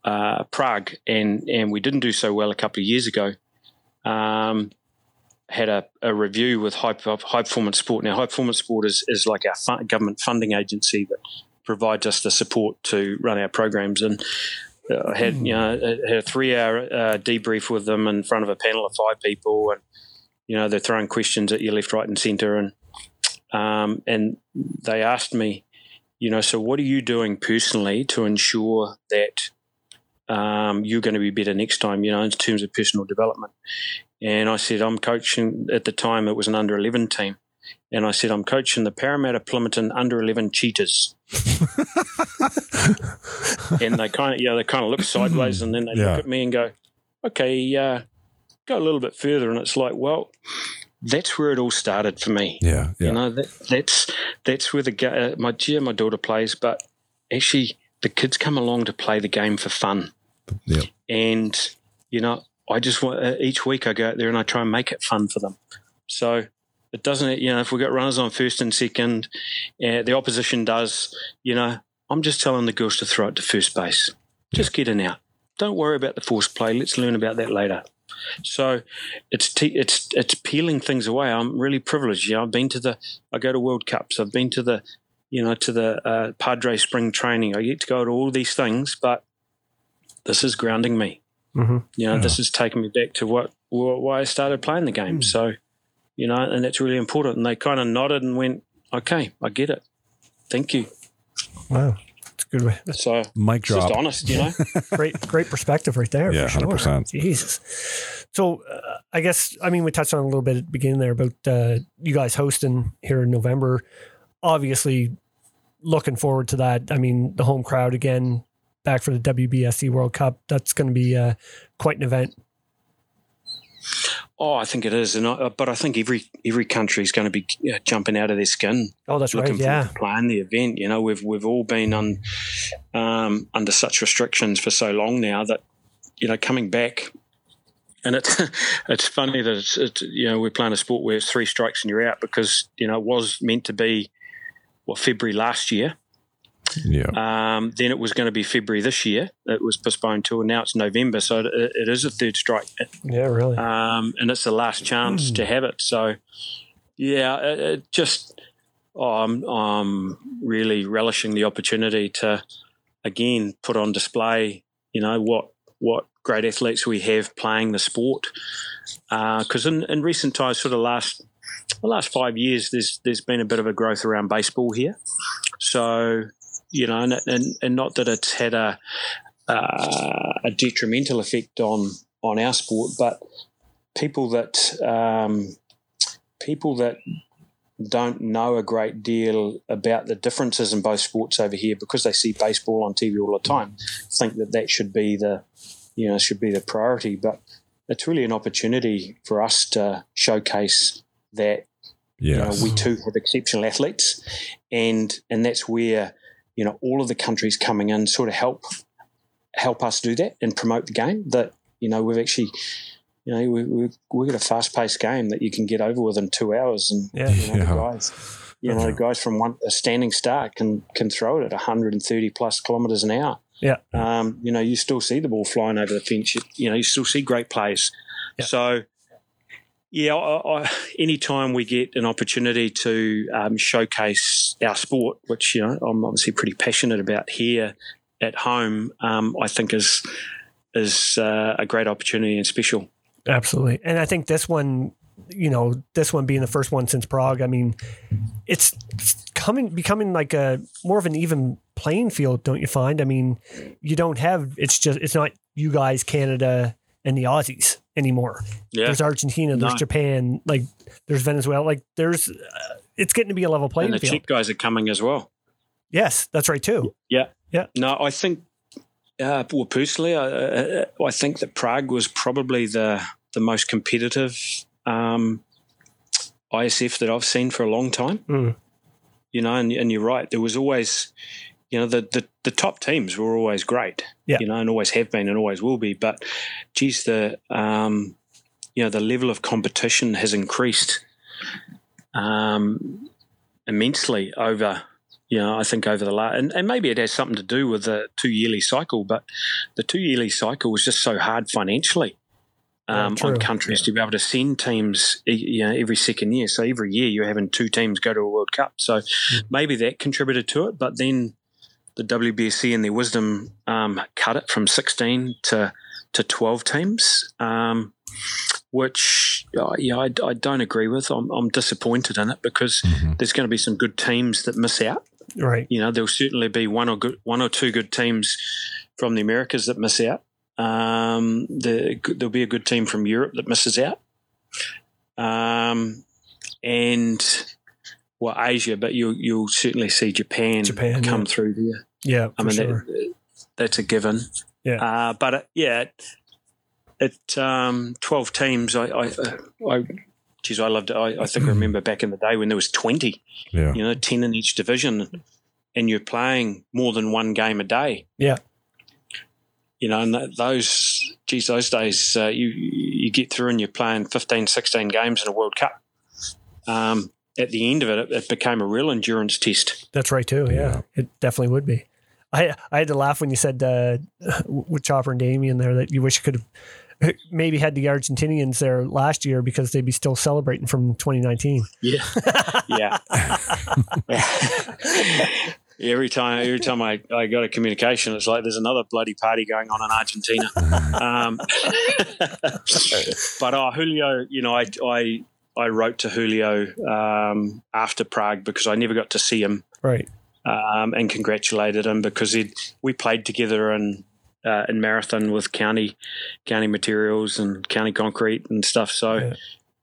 uh, Prague and and we didn't do so well a couple of years ago. Um, had a, a review with high, high performance sport. Now, high performance sport is, is like our fu- government funding agency that provides us the support to run our programs. And uh, I had you know had a three hour uh, debrief with them in front of a panel of five people, and you know they're throwing questions at you left, right, and centre, and um, and they asked me, you know, so what are you doing personally to ensure that um, you're going to be better next time, you know, in terms of personal development? And I said, I'm coaching at the time, it was an under 11 team. And I said, I'm coaching the Paremata Plimmerton under 11 cheaters. and they kind of, yeah, they kind of look sideways and then they Yeah. look at me and go, okay, uh, go a little bit further. And it's like, well, that's where it all started for me. Yeah, yeah. You know, that, that's that's where the uh, my yeah, my daughter plays, but actually the kids come along to play the game for fun. Yeah. And you know, I just want uh, each week I go out there and I try and make it fun for them. So it doesn't, you know, if we've got runners on first and second, uh, the opposition does, you know, I'm just telling the girls to throw it to first base. Just get in out. Don't worry about the force play. Let's learn about that later. So it's te- it's it's peeling things away. I'm really privileged. You know, I've been to the I go to World Cups. I've been to the you know to the uh, Padre Spring Training. I get to go to all these things, but this is grounding me. hmm You know, Yeah. this is taking me back to what wh- why I started playing the game. So, you know, and that's really important. And they kind of nodded and went, "Okay, I get it. Thank you." Wow, it's good. way- That's So Mic it's just honest, you know. great, great perspective right there. Yeah, 100%. Jesus. So uh, I guess I mean we touched on a little bit at the beginning there about uh, you guys hosting here in November. Obviously, looking forward to that. I mean, the home crowd again back for the WBSC World Cup. That's going to be uh, quite an event. Oh, I think it is, and I, but I think every every country is going to be uh, jumping out of their skin, Oh, that's looking right. Yeah, playing the event. You know, we've we've all been on um, under such restrictions for so long now that you know coming back. And it's it's funny that it's, it's you know we're playing a sport where it's three strikes and you're out because you know it was meant to be what February last year, Yeah. um, then it was going to be February this year. It was postponed to, and now it's November. So it, it is a third strike, yeah, really. um, and it's the last chance to have it. So, yeah, it, it just oh, I'm I'm really relishing the opportunity to again put on display. You know what what great athletes we have playing the sport. Because in, in recent times, sort of last the last five years, there's there's been a bit of a growth around baseball here. So you know, and and, and not that it's had a uh, a detrimental effect on on our sport, but people that um, people that don't know a great deal about the differences in both sports over here because they see baseball on TV all the time think that that should be the you know should be the priority. But it's really an opportunity for us to showcase that you know, we too have exceptional athletes, and and that's where you know all of the countries coming in sort of help help us do that and promote the game. That you know we've actually. You know, we, we, we've got a fast paced game that you can get over with in two hours. And, Yeah. you know, the guys, you know, the guys from one, a standing start can, can throw it at 130 plus kilometres an hour. Yeah. Um, you know, you still see the ball flying over the fence. You, you know, you still see great plays. Yeah. So, yeah, I, I, anytime we get an opportunity to um, showcase our sport, which you know I'm obviously pretty passionate about here at home, um, I think is is uh, a great opportunity and special. Absolutely. And I think this one, you know, this one being the first one since Prague, I mean, it's coming becoming like a more of an even playing field, don't you find? I mean, you don't have it's just it's not you guys, Canada and the Aussies anymore. Yeah, There's Argentina, there's No. Japan, like there's Venezuela, like there's uh, it's getting to be a level playing and the field. Czech guys are coming as well. yes, that's right too. Yeah, yeah. No, I think, uh, well, personally, I, I, I think that Prague was probably the the most competitive um, ISF that I've seen for a long time. Mm. You know, and, and you're right. There was always, you know, the, the the top teams were always great. Yeah. You know, and always have been and always will be. But, geez, the um, you know the level of competition has increased um, immensely over you know, I think over the last, and, and maybe it has something to do with the two yearly cycle, but the two yearly cycle was just so hard financially um, true. on countries to be able to send teams, you know, every second year. So every year you're having two teams go to a World Cup. So maybe that contributed to it, but then the WBC and their wisdom um, cut it from 16 to to 12 teams, um, which uh, yeah, I, I don't agree with. I'm, I'm disappointed in it because Mhm. there's going to be some good teams that miss out. Right. You know, there'll certainly be one or good, one or two good teams from the Americas that miss out. Um, the, there'll be a good team from Europe that misses out, um, and well, Asia. But you'll you'll certainly see Japan, Japan, come yeah. through there. Yeah, I mean, sure. that, that's a given. Yeah. Uh, but it, yeah, it, it um, twelve teams. I, I, I, geez, I loved it. I, I think I remember back in the day when there was twenty. Yeah. You know, ten in each division, and you're playing more than one game a day. Yeah. You know, and th- those, geez, those days uh, you you get through and you're playing 15, 16 games in a World Cup. Um, at the end of it, it, it became a real endurance test. That's right too. Yeah, Yeah. it definitely would be. I I had to laugh when you said uh, with Chopper and Damien there that you wish you could have maybe had the Argentinians there last year because they'd be still celebrating from 2019. Yeah, yeah. every time, every time I, I got a communication, it's like there's another bloody party going on in Argentina. um, but oh, Julio, you know, I, I I wrote to Julio um, after Prague because I never got to see him Right. Um, and congratulated him because he we played together in uh, in marathon with county county materials and county concrete and stuff. So Yeah.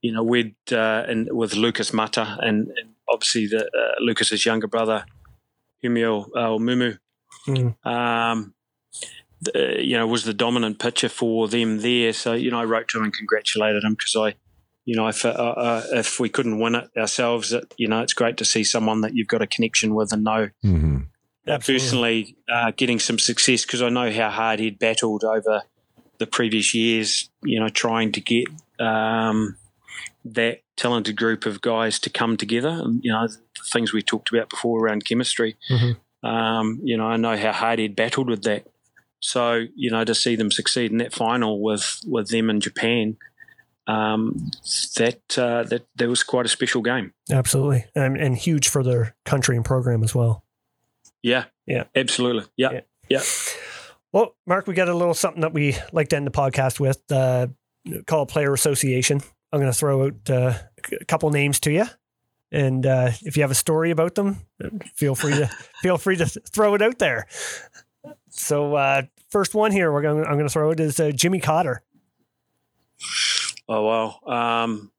you know we'd uh, and with Lucas Mata and, and obviously the uh, Lucas's younger brother Humio uh, Mumu. Mm. Um, the, you know, was the dominant pitcher for them there. So, you know, I wrote to him and congratulated him because I, you know, if uh, uh, if we couldn't win it ourselves, it, you know, it's great to see someone that you've got a connection with and know hmm personally uh, getting some success because I know how hard he'd battled over the previous years, you know, trying to get um, that talented group of guys to come together. And, you know, the things we talked about before around chemistry. Mhm. Um, you know, I know how hard he'd battled with that. So, you know, to see them succeed in that final with, with them in Japan, um, that, uh, that that was quite a special game. Absolutely. And, and huge for their country and program as well. Yeah. Yeah. Absolutely. Yeah. Yeah. Yeah. Well, Mark, we got a little something that we like to end the podcast with, uh, called Player Association. I'm going to throw out uh, a couple names to you. And uh, if you have a story about them, feel free to feel free to throw it out there. So, uh, first one here, we're going. I'm going to throw it is uh, Jimmy Cotter. Oh wow! Um,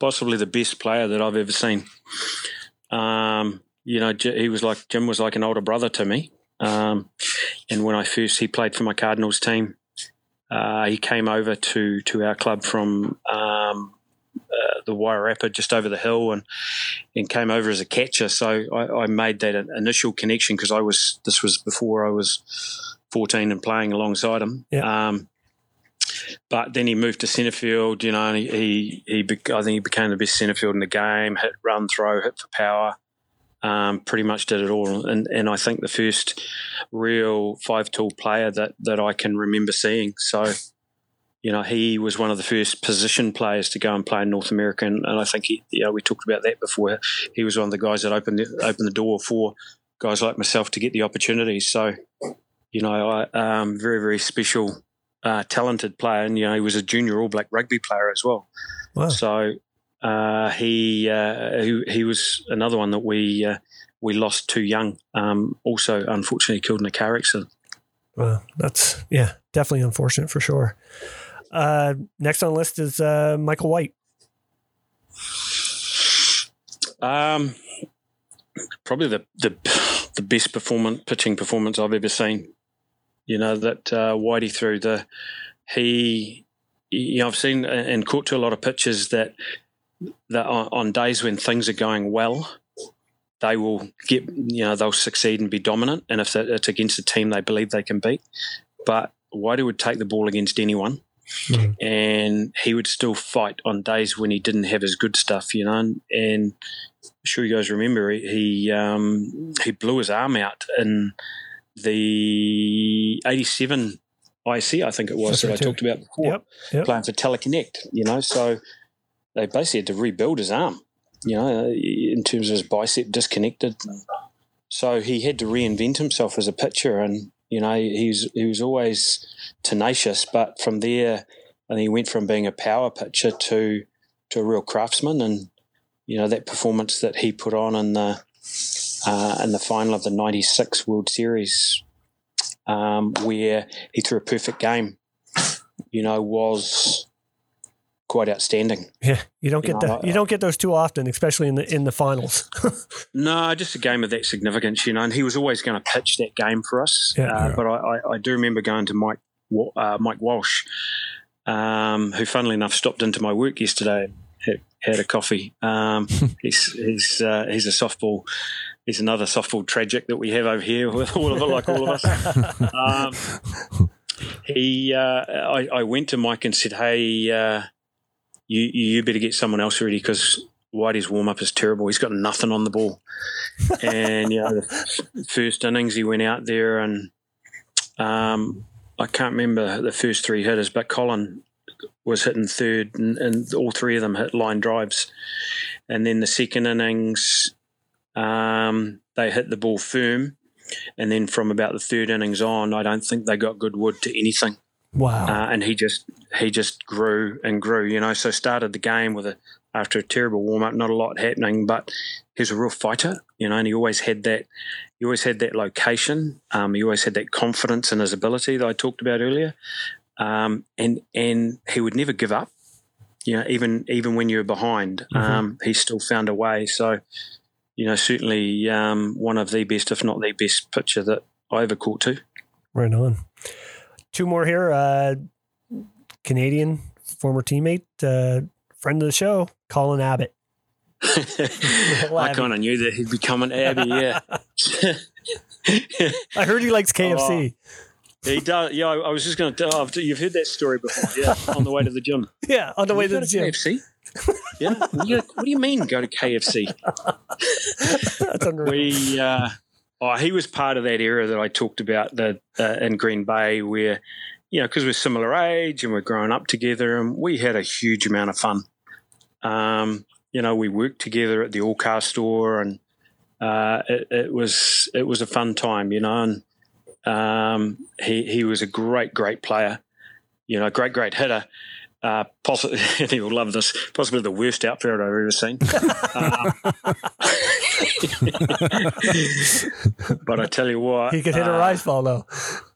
possibly the best player that I've ever seen. Um, you know, he was like Jim was like an older brother to me. Um, and when I first he played for my Cardinals team, uh, he came over to to our club from um, uh, the Wairarapa just over the hill, and and came over as a catcher. So I, I made that initial connection because I was this was before I was fourteen and playing alongside him. Yeah. Um, but then he moved to centre field, you know, he, he, I think he became the best centre field in the game, hit, run, throw, hit for power, um, pretty much did it all. And, and I think the first real five tool player that, that I can remember seeing. So, you know, he was one of the first position players to go and play in North America. And, and I think, he, you know, we talked about that before. He was one of the guys that opened the, opened the door for guys like myself to get the opportunities. So, you know, I, um, very, very special uh, talented player, and you know he was a junior All Black rugby player as well. Wow. So uh, he, uh, he he was another one that we uh, we lost too young. Um, also, unfortunately, killed in a car accident. Well, that's yeah, definitely unfortunate for sure. Uh, next on the list is uh, Michael White. Um, probably the, the the best performance pitching performance I've ever seen. You know that uh, Whitey threw the he. You know, I've seen and caught to a lot of pitches that that on, days when things are going well, they will get you know they'll succeed and be dominant, and if it's against a team they believe they can beat, but Whitey would take the ball against anyone, Mhm. and he would still fight on days when he didn't have his good stuff, you know. And, and I'm sure you guys remember he he, um, he blew his arm out in the '87 IC, I think it was That's that right, I too. talked about before, Yep, yep. playing for Teleconnect, you know. So they basically had to rebuild his arm, you know, uh, in terms of his bicep disconnected. So he had to reinvent himself as a pitcher, and you know he was he was always tenacious. But from there, think he went from being a power pitcher to to a real craftsman, and you know that performance that he put on in the uh, in the final of the '96 World Series, um, where he threw a perfect game, you know, was quite outstanding. Yeah, you don't get You know, that. You don't get those too often, especially in the in the finals. No, just a game of that significance, you know. And he was always going to pitch that game for us. Yeah. uh, Yeah. But I, I, I do remember going to Mike uh, Mike Walsh, um, who, funnily enough, stopped into my work yesterday. Had, had a coffee. Um, he's he's uh, he's a softball. He's another softball tragic that we have over here with all of it, like all of us. Um, he, uh, I, I went to Mike and said, "Hey, uh, you you better get someone else ready because Whitey's warm up is terrible. He's got nothing on the ball." and you know, the first innings he went out there and um, I can't remember the first three hitters, but Colin was hitting third, and, and all three of them hit line drives. And then the second innings, um, they hit the ball firm. And then from about the third innings on, I don't think they got good wood to anything. wow. Uh, and he just he just grew and grew, you know. So started the game with a after a terrible warm up, not a lot happening, but he's a real fighter, you know, and he always had that. He always had that location. Um, he always had that confidence in his ability that I talked about earlier, um, and and he would never give up. You know, even even when you were behind, um, he still found a way. So, you know, certainly um, one of the best, if not the best, pitcher that I ever caught to. Right on. Two more here. Uh, Canadian former teammate, uh, friend of the show, Colin Abbott. I kind of knew that he'd become an Abbey, yeah. I heard he likes KFC. he does. Yeah, I, I was just going to tell. You've heard that story before, yeah? On the way to the gym. Yeah, on the way to the gym. KFC. Yeah. What do, you, what do you mean go to KFC? That's unreal. We. Uh, oh, he was part of that era that I talked about the uh, in Green Bay, where you know because we're similar age and we're growing up together, and we had a huge amount of fun. Um, you know, we worked together at the All Car store, and uh, it, it was it was a fun time. You know, and um, he he was a great great player. You know, great great hitter. Uh, possibly, and he will love this. Possibly the worst outfielder I've ever seen. Um, but I tell you what, he could hit a uh, rise ball though.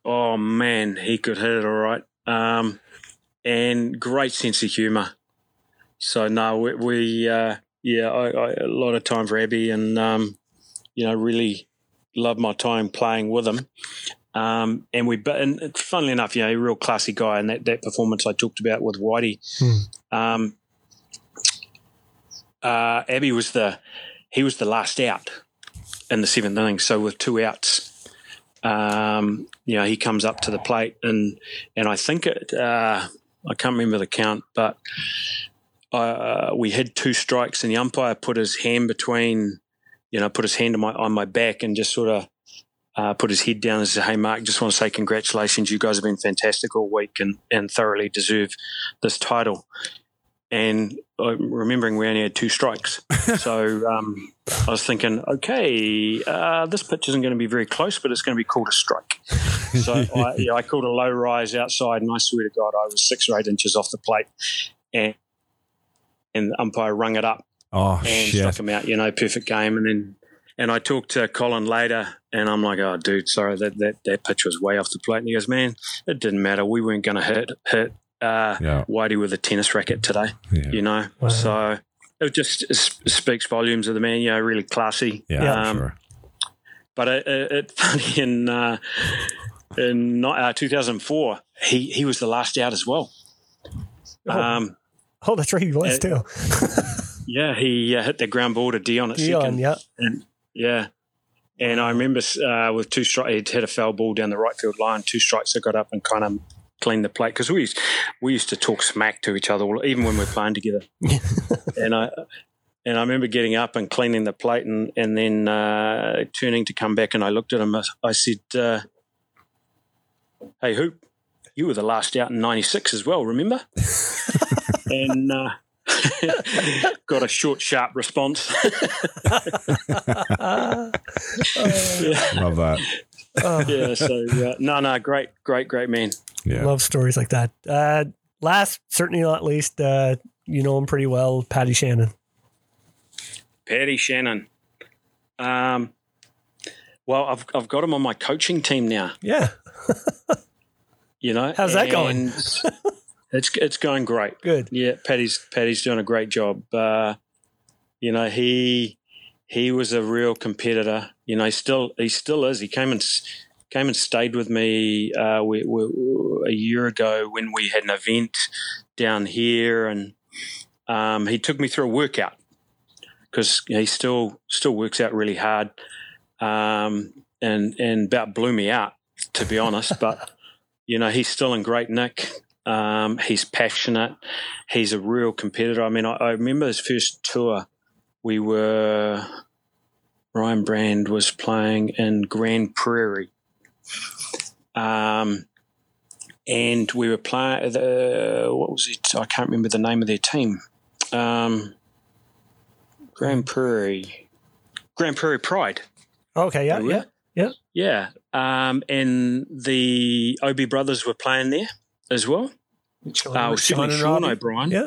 Oh man, he could hit it all right. Um, and great sense of humour. So no, we, we uh, yeah, I, I, a lot of time for Abby, and um, you know, really love my time playing with him. Um, and we, but and funnily enough, you know, a real classy guy, and that that performance I talked about with Whitey. Um, uh, Abby was the he was the last out in the seventh inning, so with two outs um, you know, he comes up to the plate and and I think it, uh, I can't remember the count, but uh, we had two strikes and the umpire put his hand between, you know, put his hand on my on my back and just sort of uh, put his head down and said, "Hey, Mark, just want to say congratulations. You guys have been fantastic all week and and thoroughly deserve this title." And I'm remembering we only had two strikes, so um, I was thinking, okay, uh, this pitch isn't going to be very close, but it's going to be called a strike. So I, yeah, I called a low rise outside, and I swear to God, I was six or eight inches off the plate, and and the umpire rung it up Oh and shit! struck him out. You know, perfect game. And then and I talked to Colin later, and I'm like, oh, dude, sorry that that that pitch was way off the plate. And he goes, man, it didn't matter. We weren't going to hit hit uh, Yeah. Whitey with a tennis racket today. Yeah. You know, Wow. so. It just s- speaks volumes of the man, you know, really classy. Yeah, Yeah. Um, sure. But it, it, it funny in uh, in uh, 2004, he he was the last out as well. Oh. Um, Oh, that's right. He was too. yeah, he uh, hit the ground ball to Dion at Dion, second. yeah. And yeah. And I remember uh, with two strikes, he'd hit a foul ball down the right field line. Two strikes, I got up and kind of cleaned the plate because we used, we used to talk smack to each other, even when we were playing together. and I and I remember getting up and cleaning the plate, and and then uh, turning to come back, and I looked at him. I, I said, uh, "Hey, Hoop, you were the last out in '96 as well, remember?" and uh, got a short, sharp response. Love that. yeah, so uh, no, no, great, great, great man. Yeah. Love stories like that. Uh, last, certainly not least, uh, you know him pretty well, Paddy Shannon. Paddy Shannon. Um, well, I've I've got him on my coaching team now. Yeah, You know, How's that going? It's it's going great. good. Yeah, Paddy's Paddy's doing a great job. Uh, you know, he he was a real competitor. You know, he still he still is. He came and came and stayed with me uh, we, we, a year ago when we had an event down here, and um, he took me through a workout because he still still works out really hard, um, and and about blew me out to be honest. but you know, he's still in great nick. Um, he's passionate. He's a real competitor. I mean, I, I remember his first tour. We were Ryan Brand was playing in Grand Prairie, um, and we were playing. The what was it? I can't remember the name of their team. Um, Grand Prairie, Grand Prairie Pride. Okay, yeah, Remember? yeah. Yeah. Um, and the O'Brien brothers were playing there as well. Sean, Oh, Sean Sean, O'Brien. Yeah.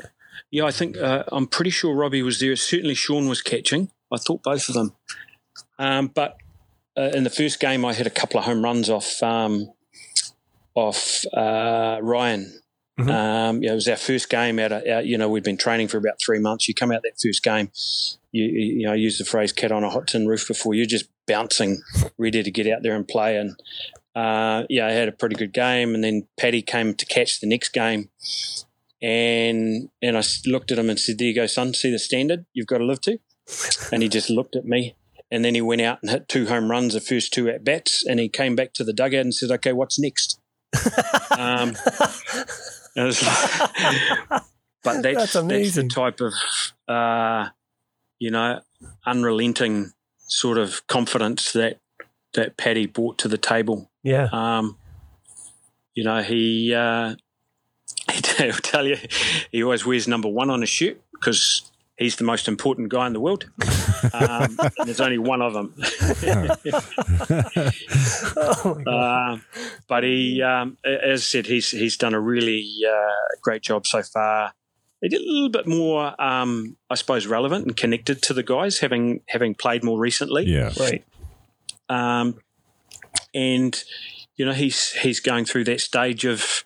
Yeah, I think uh, I'm pretty sure Robbie was there. Certainly, Sean was catching. I thought both of them. Um, but uh, in the first game, I hit a couple of home runs off um, off uh, Ryan. Mhm. Um, yeah, it was our first game out, of, out. You know, we'd been training for about three months. You come out that first game, you you know, I use the phrase "cat on a hot tin roof" before. You're just bouncing, ready to get out there and play. And uh, yeah, I had a pretty good game. And then Paddy came to catch the next game, and and I looked at him and said, "There you go, son. See the standard you've got to live to." And he just looked at me, and then he went out and hit two home runs, the first two at bats, and he came back to the dugout and said, "Okay, what's next?" um, like- but that's, That's that's, the type of uh, you know unrelenting sort of confidence that that Paddy brought to the table. Yeah. Um, you know, he uh, he'll tell you he always wears number one on his shirt because he's the most important guy in the world. Um, and there's only one of them. Oh. Uh, but he, um, as I said, he's he's done a really uh, great job so far. He did a little bit more, um, I suppose, relevant and connected to the guys, having having played more recently. Yeah. right. um, and you know he's he's going through that stage of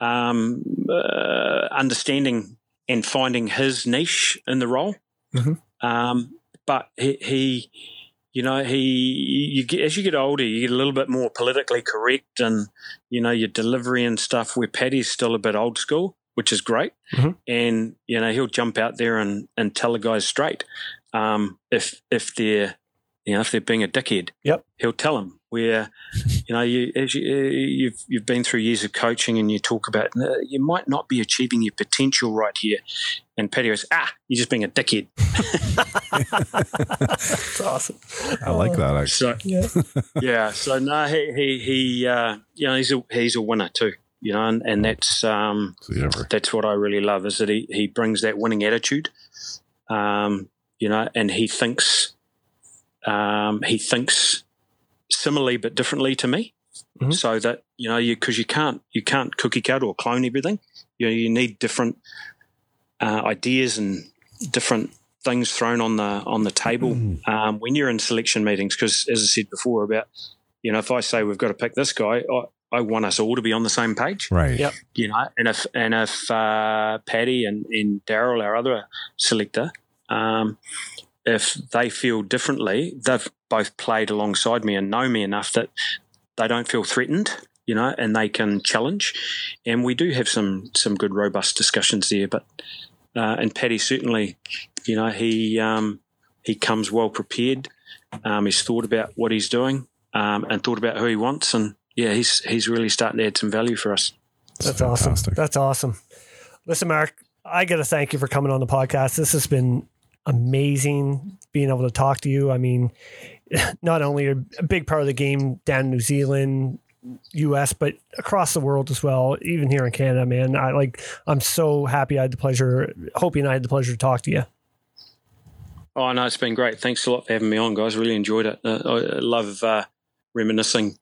um, uh, understanding and finding his niche in the role. Mhm. Um, but he, he, you know, he you get as you get older, you get a little bit more politically correct, and you know your delivery and stuff. Where Paddy's still a bit old school, which is great, Mhm. and you know he'll jump out there and and tell the guys straight um, if if they're you know if they're being a dickhead. Yep. he'll tell them where you know you as you, uh, you've you've been through years of coaching and you talk about uh, you might not be achieving your potential right here, and Paddy goes ah you're just being a dickhead. That's awesome. I like that actually. So Yeah. yeah, so no, he he he uh, you know he's a he's a winner too. You know, and, and that's um, So you never- that's what I really love is that he, he brings that winning attitude. Um, you know, and he thinks um, he thinks similarly but differently to me. Mhm. So that you know, you because you can't you can't cookie cut or clone everything. You know, you need different uh, ideas and different things thrown on the on the table um, when you're in selection meetings. Because as I said before, about you know, if I say we've got to pick this guy, I, I want us all to be on the same page Right. Yep. you know, and if and if uh, Paddy and, and Daryl, our other selector, um, if they feel differently, they've both played alongside me and know me enough that they don't feel threatened, you know, and they can challenge. And we do have some some good robust discussions there. But uh, and Paddy certainly, you know, he um, he comes well prepared. Um, he's thought about what he's doing um, and thought about who he wants, and yeah, he's he's really starting to add some value for us. That's fantastic. awesome. That's awesome. Listen, Mark, I got to thank you for coming on the podcast. This has been amazing being able to talk to you. I mean, not only a big part of the game down in New Zealand, US, but across the world as well, even here in Canada, man. I like I'm so happy I had the pleasure, hoping I had the pleasure to talk to you. Oh no, it's been great. Thanks a lot for having me on, guys. Really enjoyed it. Uh, I I love uh, reminiscing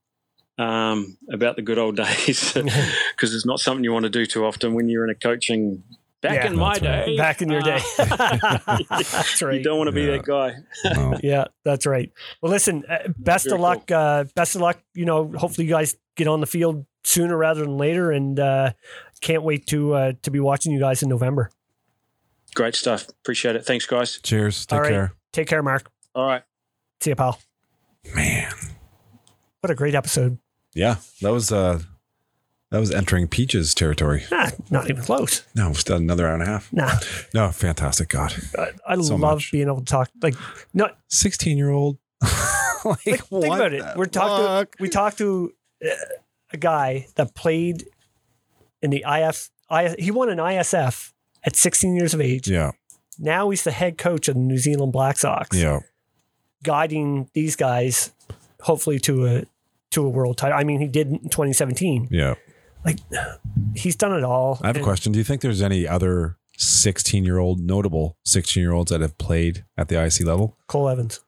um, about the good old days because it's not something you want to do too often when you're in a coaching. Back Yeah, in my right. day, Back in your uh, day. that's right. you don't want to be Yeah. that guy. No. Yeah, that's right. Well, listen, uh, best Very of luck. Uh, best of luck. You know, hopefully you guys get on the field sooner rather than later, and uh, can't wait to uh, to be watching you guys in November. Great stuff. Appreciate it. Thanks, guys. Cheers. Take All right. care. Take care, Mark. All right. See you, pal. Man. What a great episode. Yeah. That was uh that was entering Peaches territory. Ah, not even close. No, it's done another hour and a half. Nah, No, fantastic. God. I, I So love much. being able to talk. Like, not 16 year old. like, like, think about it. We're talking. We talked to uh, a guy that played in the IF. I, he won an ISF at 16 years of age. Yeah. Now he's the head coach of the New Zealand Black Sox. Yeah. guiding these guys hopefully to a to a world title. I mean, he did in 2017. Yeah. Like he's done it all. I have a question. Do you think there's any other 16 year old, notable 16 year olds that have played at the ISC level Cole Evans.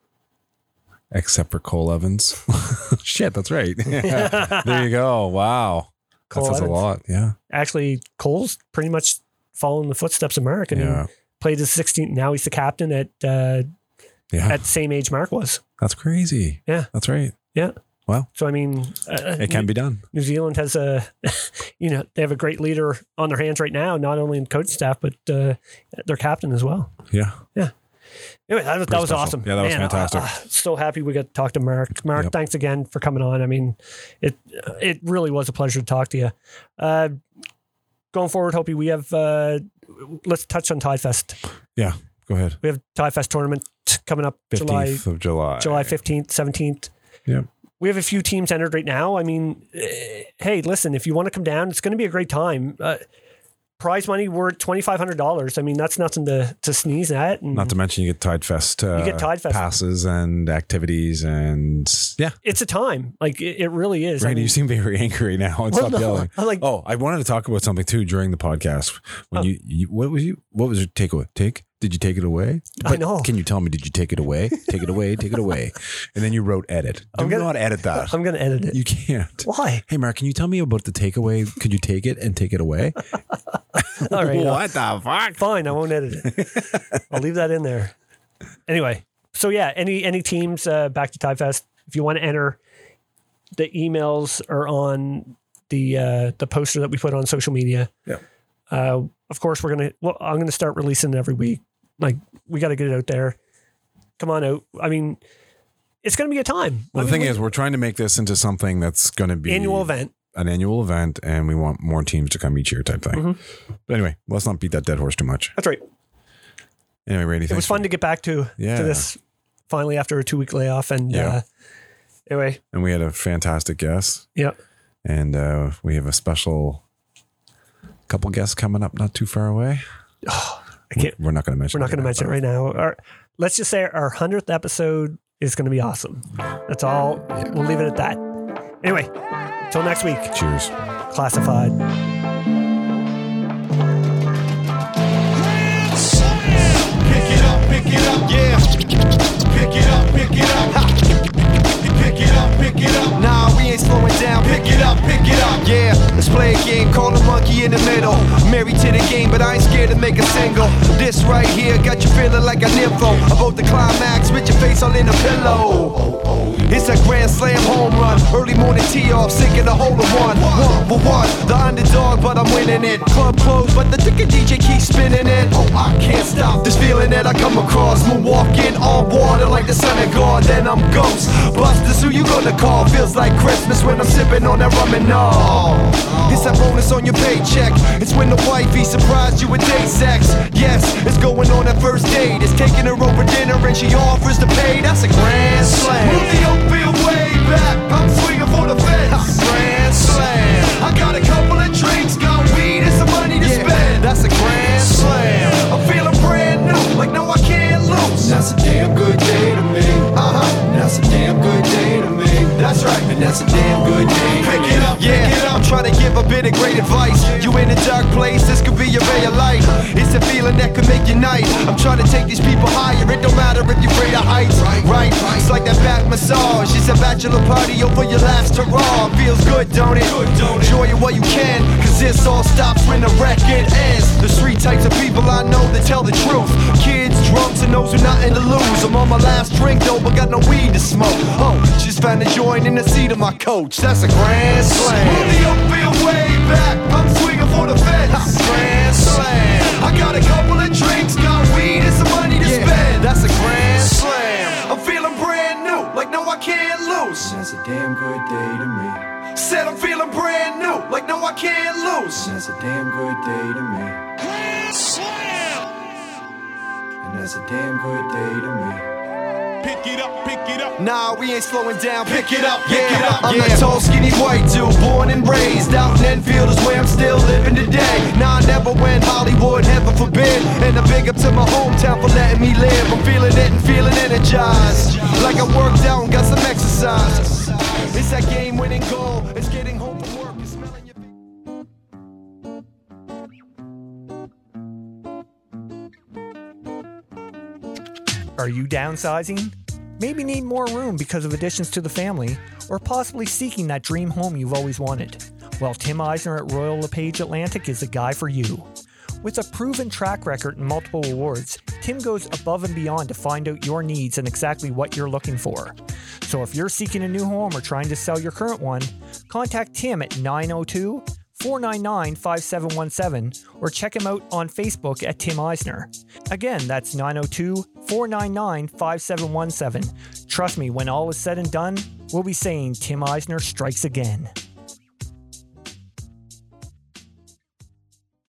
except for Cole Evans? Shit, that's right. there you go. Wow. Cole that says Evans. a lot. Yeah. Actually, Cole's pretty much following the footsteps of Mark. Mean, Yeah. played his 16. Now he's the captain at uh, Yeah. at the same age Mark was. That's crazy. Yeah. That's right. Yeah. Well, So I mean, uh, it can be done. New Zealand has a, you know, they have a great leader on their hands right now, not only in coaching staff but uh, their captain as well. Yeah. Yeah. Anyway, that was, that was awesome. Yeah, that was Man, fantastic. uh, so happy we got to talk to Mark. Mark, Yep. thanks again for coming on. I mean, it it really was a pleasure to talk to you. Uh, going forward, Hopey, we have uh, let's touch on Tide Fest. Yeah. Go ahead. We have Tide Fest tournament coming up July 15th of July. July fifteenth, seventeenth. Yep. We have a few teams entered right now. I mean, eh, hey, listen, if you want to come down, it's going to be a great time. Uh, prize money, we're at twenty five hundred dollars. I mean, that's nothing to to sneeze at. And Not to mention you get Tide Fest, uh, get Tide Fest. passes and activities and yeah. it's a time. Like it, it really is. I Randy, mean- you seem very angry now. And Well, stop no, yelling. I like- oh, I wanted to talk about something too during the podcast. When Oh. you, you, what was you, what was your takeaway? Take? Did you take it away? I know. Can you tell me? Did you take it away? take it away. Take it away. And then you wrote edit. Do I'm gonna- not edit that. I'm going to edit it. you can't. Why? Hey, Mark, can you tell me about the takeaway? Could you take it and take it away? All right. uh, what the fuck? fine. I won't edit it. I'll leave that in there. Anyway, so yeah, any any teams uh, back to Tide Fest, if you want to enter, the emails are on the uh, the poster that we put on social media. Yeah. Uh, of course, we're gonna. Well, I'm gonna start releasing it every week. Like we got to get it out there. Come on out. I mean, it's gonna be a time. Well, I the thing mean, is, we're trying to make this into something that's going to be annual event. an annual event, and we want more teams to come each year, type thing. Mm-hmm. But anyway, let's not beat that dead horse too much. That's right. Anyway, Randy, It was fun to get back to Yeah. to this finally after a two week layoff. And Yeah. uh, anyway, and we had a fantastic guest, yeah. and uh, we have a special couple guests coming up not too far away. I can't. We're not going to mention. We're not going to mention it right now. Our, let's just say our hundredth episode is going to be awesome. That's all. We'll leave it at that. Anyway, until next week. Cheers. Classified. Yeah, let's play a game. Call a monkey in the middle. Married to the game, but I ain't scared to make a single. This right here got you feeling like a nympho. About the climax with your face all in a pillow. It's a grand slam home run. Early morning tee off, sinking the hole in one. One for one, the underdog, but I'm winning it. Club closed, but the ticket DJ keeps spinning it. Oh, I can't stop this feeling that I come across. Moonwalking on water like the sun of God. Then I'm ghost. Busters, who you gonna call? Feels like Christmas when I'm sipping on that rum and all. It's that bonus on your paycheck. It's when the wifey surprised you with day sex. Yes, it's going on that first date. It's taking her over dinner and she offers to pay. That's a grand slam. The way back. I'm swinging for the fence. Grand slam. I got a couple of drinks, got weed and some money to spend. That's a grand slam. I'm feeling brand new, like no I can't lose. That's a damn good day to me. Uh huh. That's a damn good day to me. That's right, and that's a damn good day. Pick it up, yeah. Pick it up. I'm trying to give a bit of great advice. You in a dark place, this could be your ray of light. It's a feeling that could make you night. I'm trying to take these people higher. It don't matter if you're of heights, right? It's like that back massage. It's a bachelor party over your last hurrah. Feels good, don't it? Enjoy it while you can, cause this all stops when the record ends. There's three types of people I know that tell the truth. Kids, drunks, and those who nothing to lose. I'm on my last drink though, but got no weed to smoke. Oh, just found a joint in the seat of my coach. That's a grand slam. Move the way back. I'm swinging for the fence. Grand slam. I got a couple of drinks, got weed and some money to spend. That's a grand slam. I'm feeling brand new, like no I can't lose. That's a damn good day to me. Said I'm feeling brand new, like no I can't lose. That's a damn good day to me. Grand slam. And that's a damn good day to me. Pick it up, pick it up. Nah, we ain't slowing down. Pick it up, pick it up. I'm that tall, skinny white dude, born and raised out in Enfield is where I'm still living today. Nah, I never went Hollywood, heaven forbid. And a big up to my hometown for letting me live. I'm feeling it and feeling energized, like I worked out and got some exercise. It's that game-winning goal. It's getting Are you downsizing? Maybe need more room because of additions to the family, or possibly seeking that dream home you've always wanted? Well, Tim Eisner at Royal LePage Atlantic is the guy for you. With a proven track record and multiple awards, Tim goes above and beyond to find out your needs and exactly what you're looking for. So if you're seeking a new home or trying to sell your current one, contact Tim at 902 499 5717 or check him out on Facebook at Tim Eisner. Again, that's 902 499 5717. Trust me, when all is said and done, we'll be saying Tim Eisner strikes again.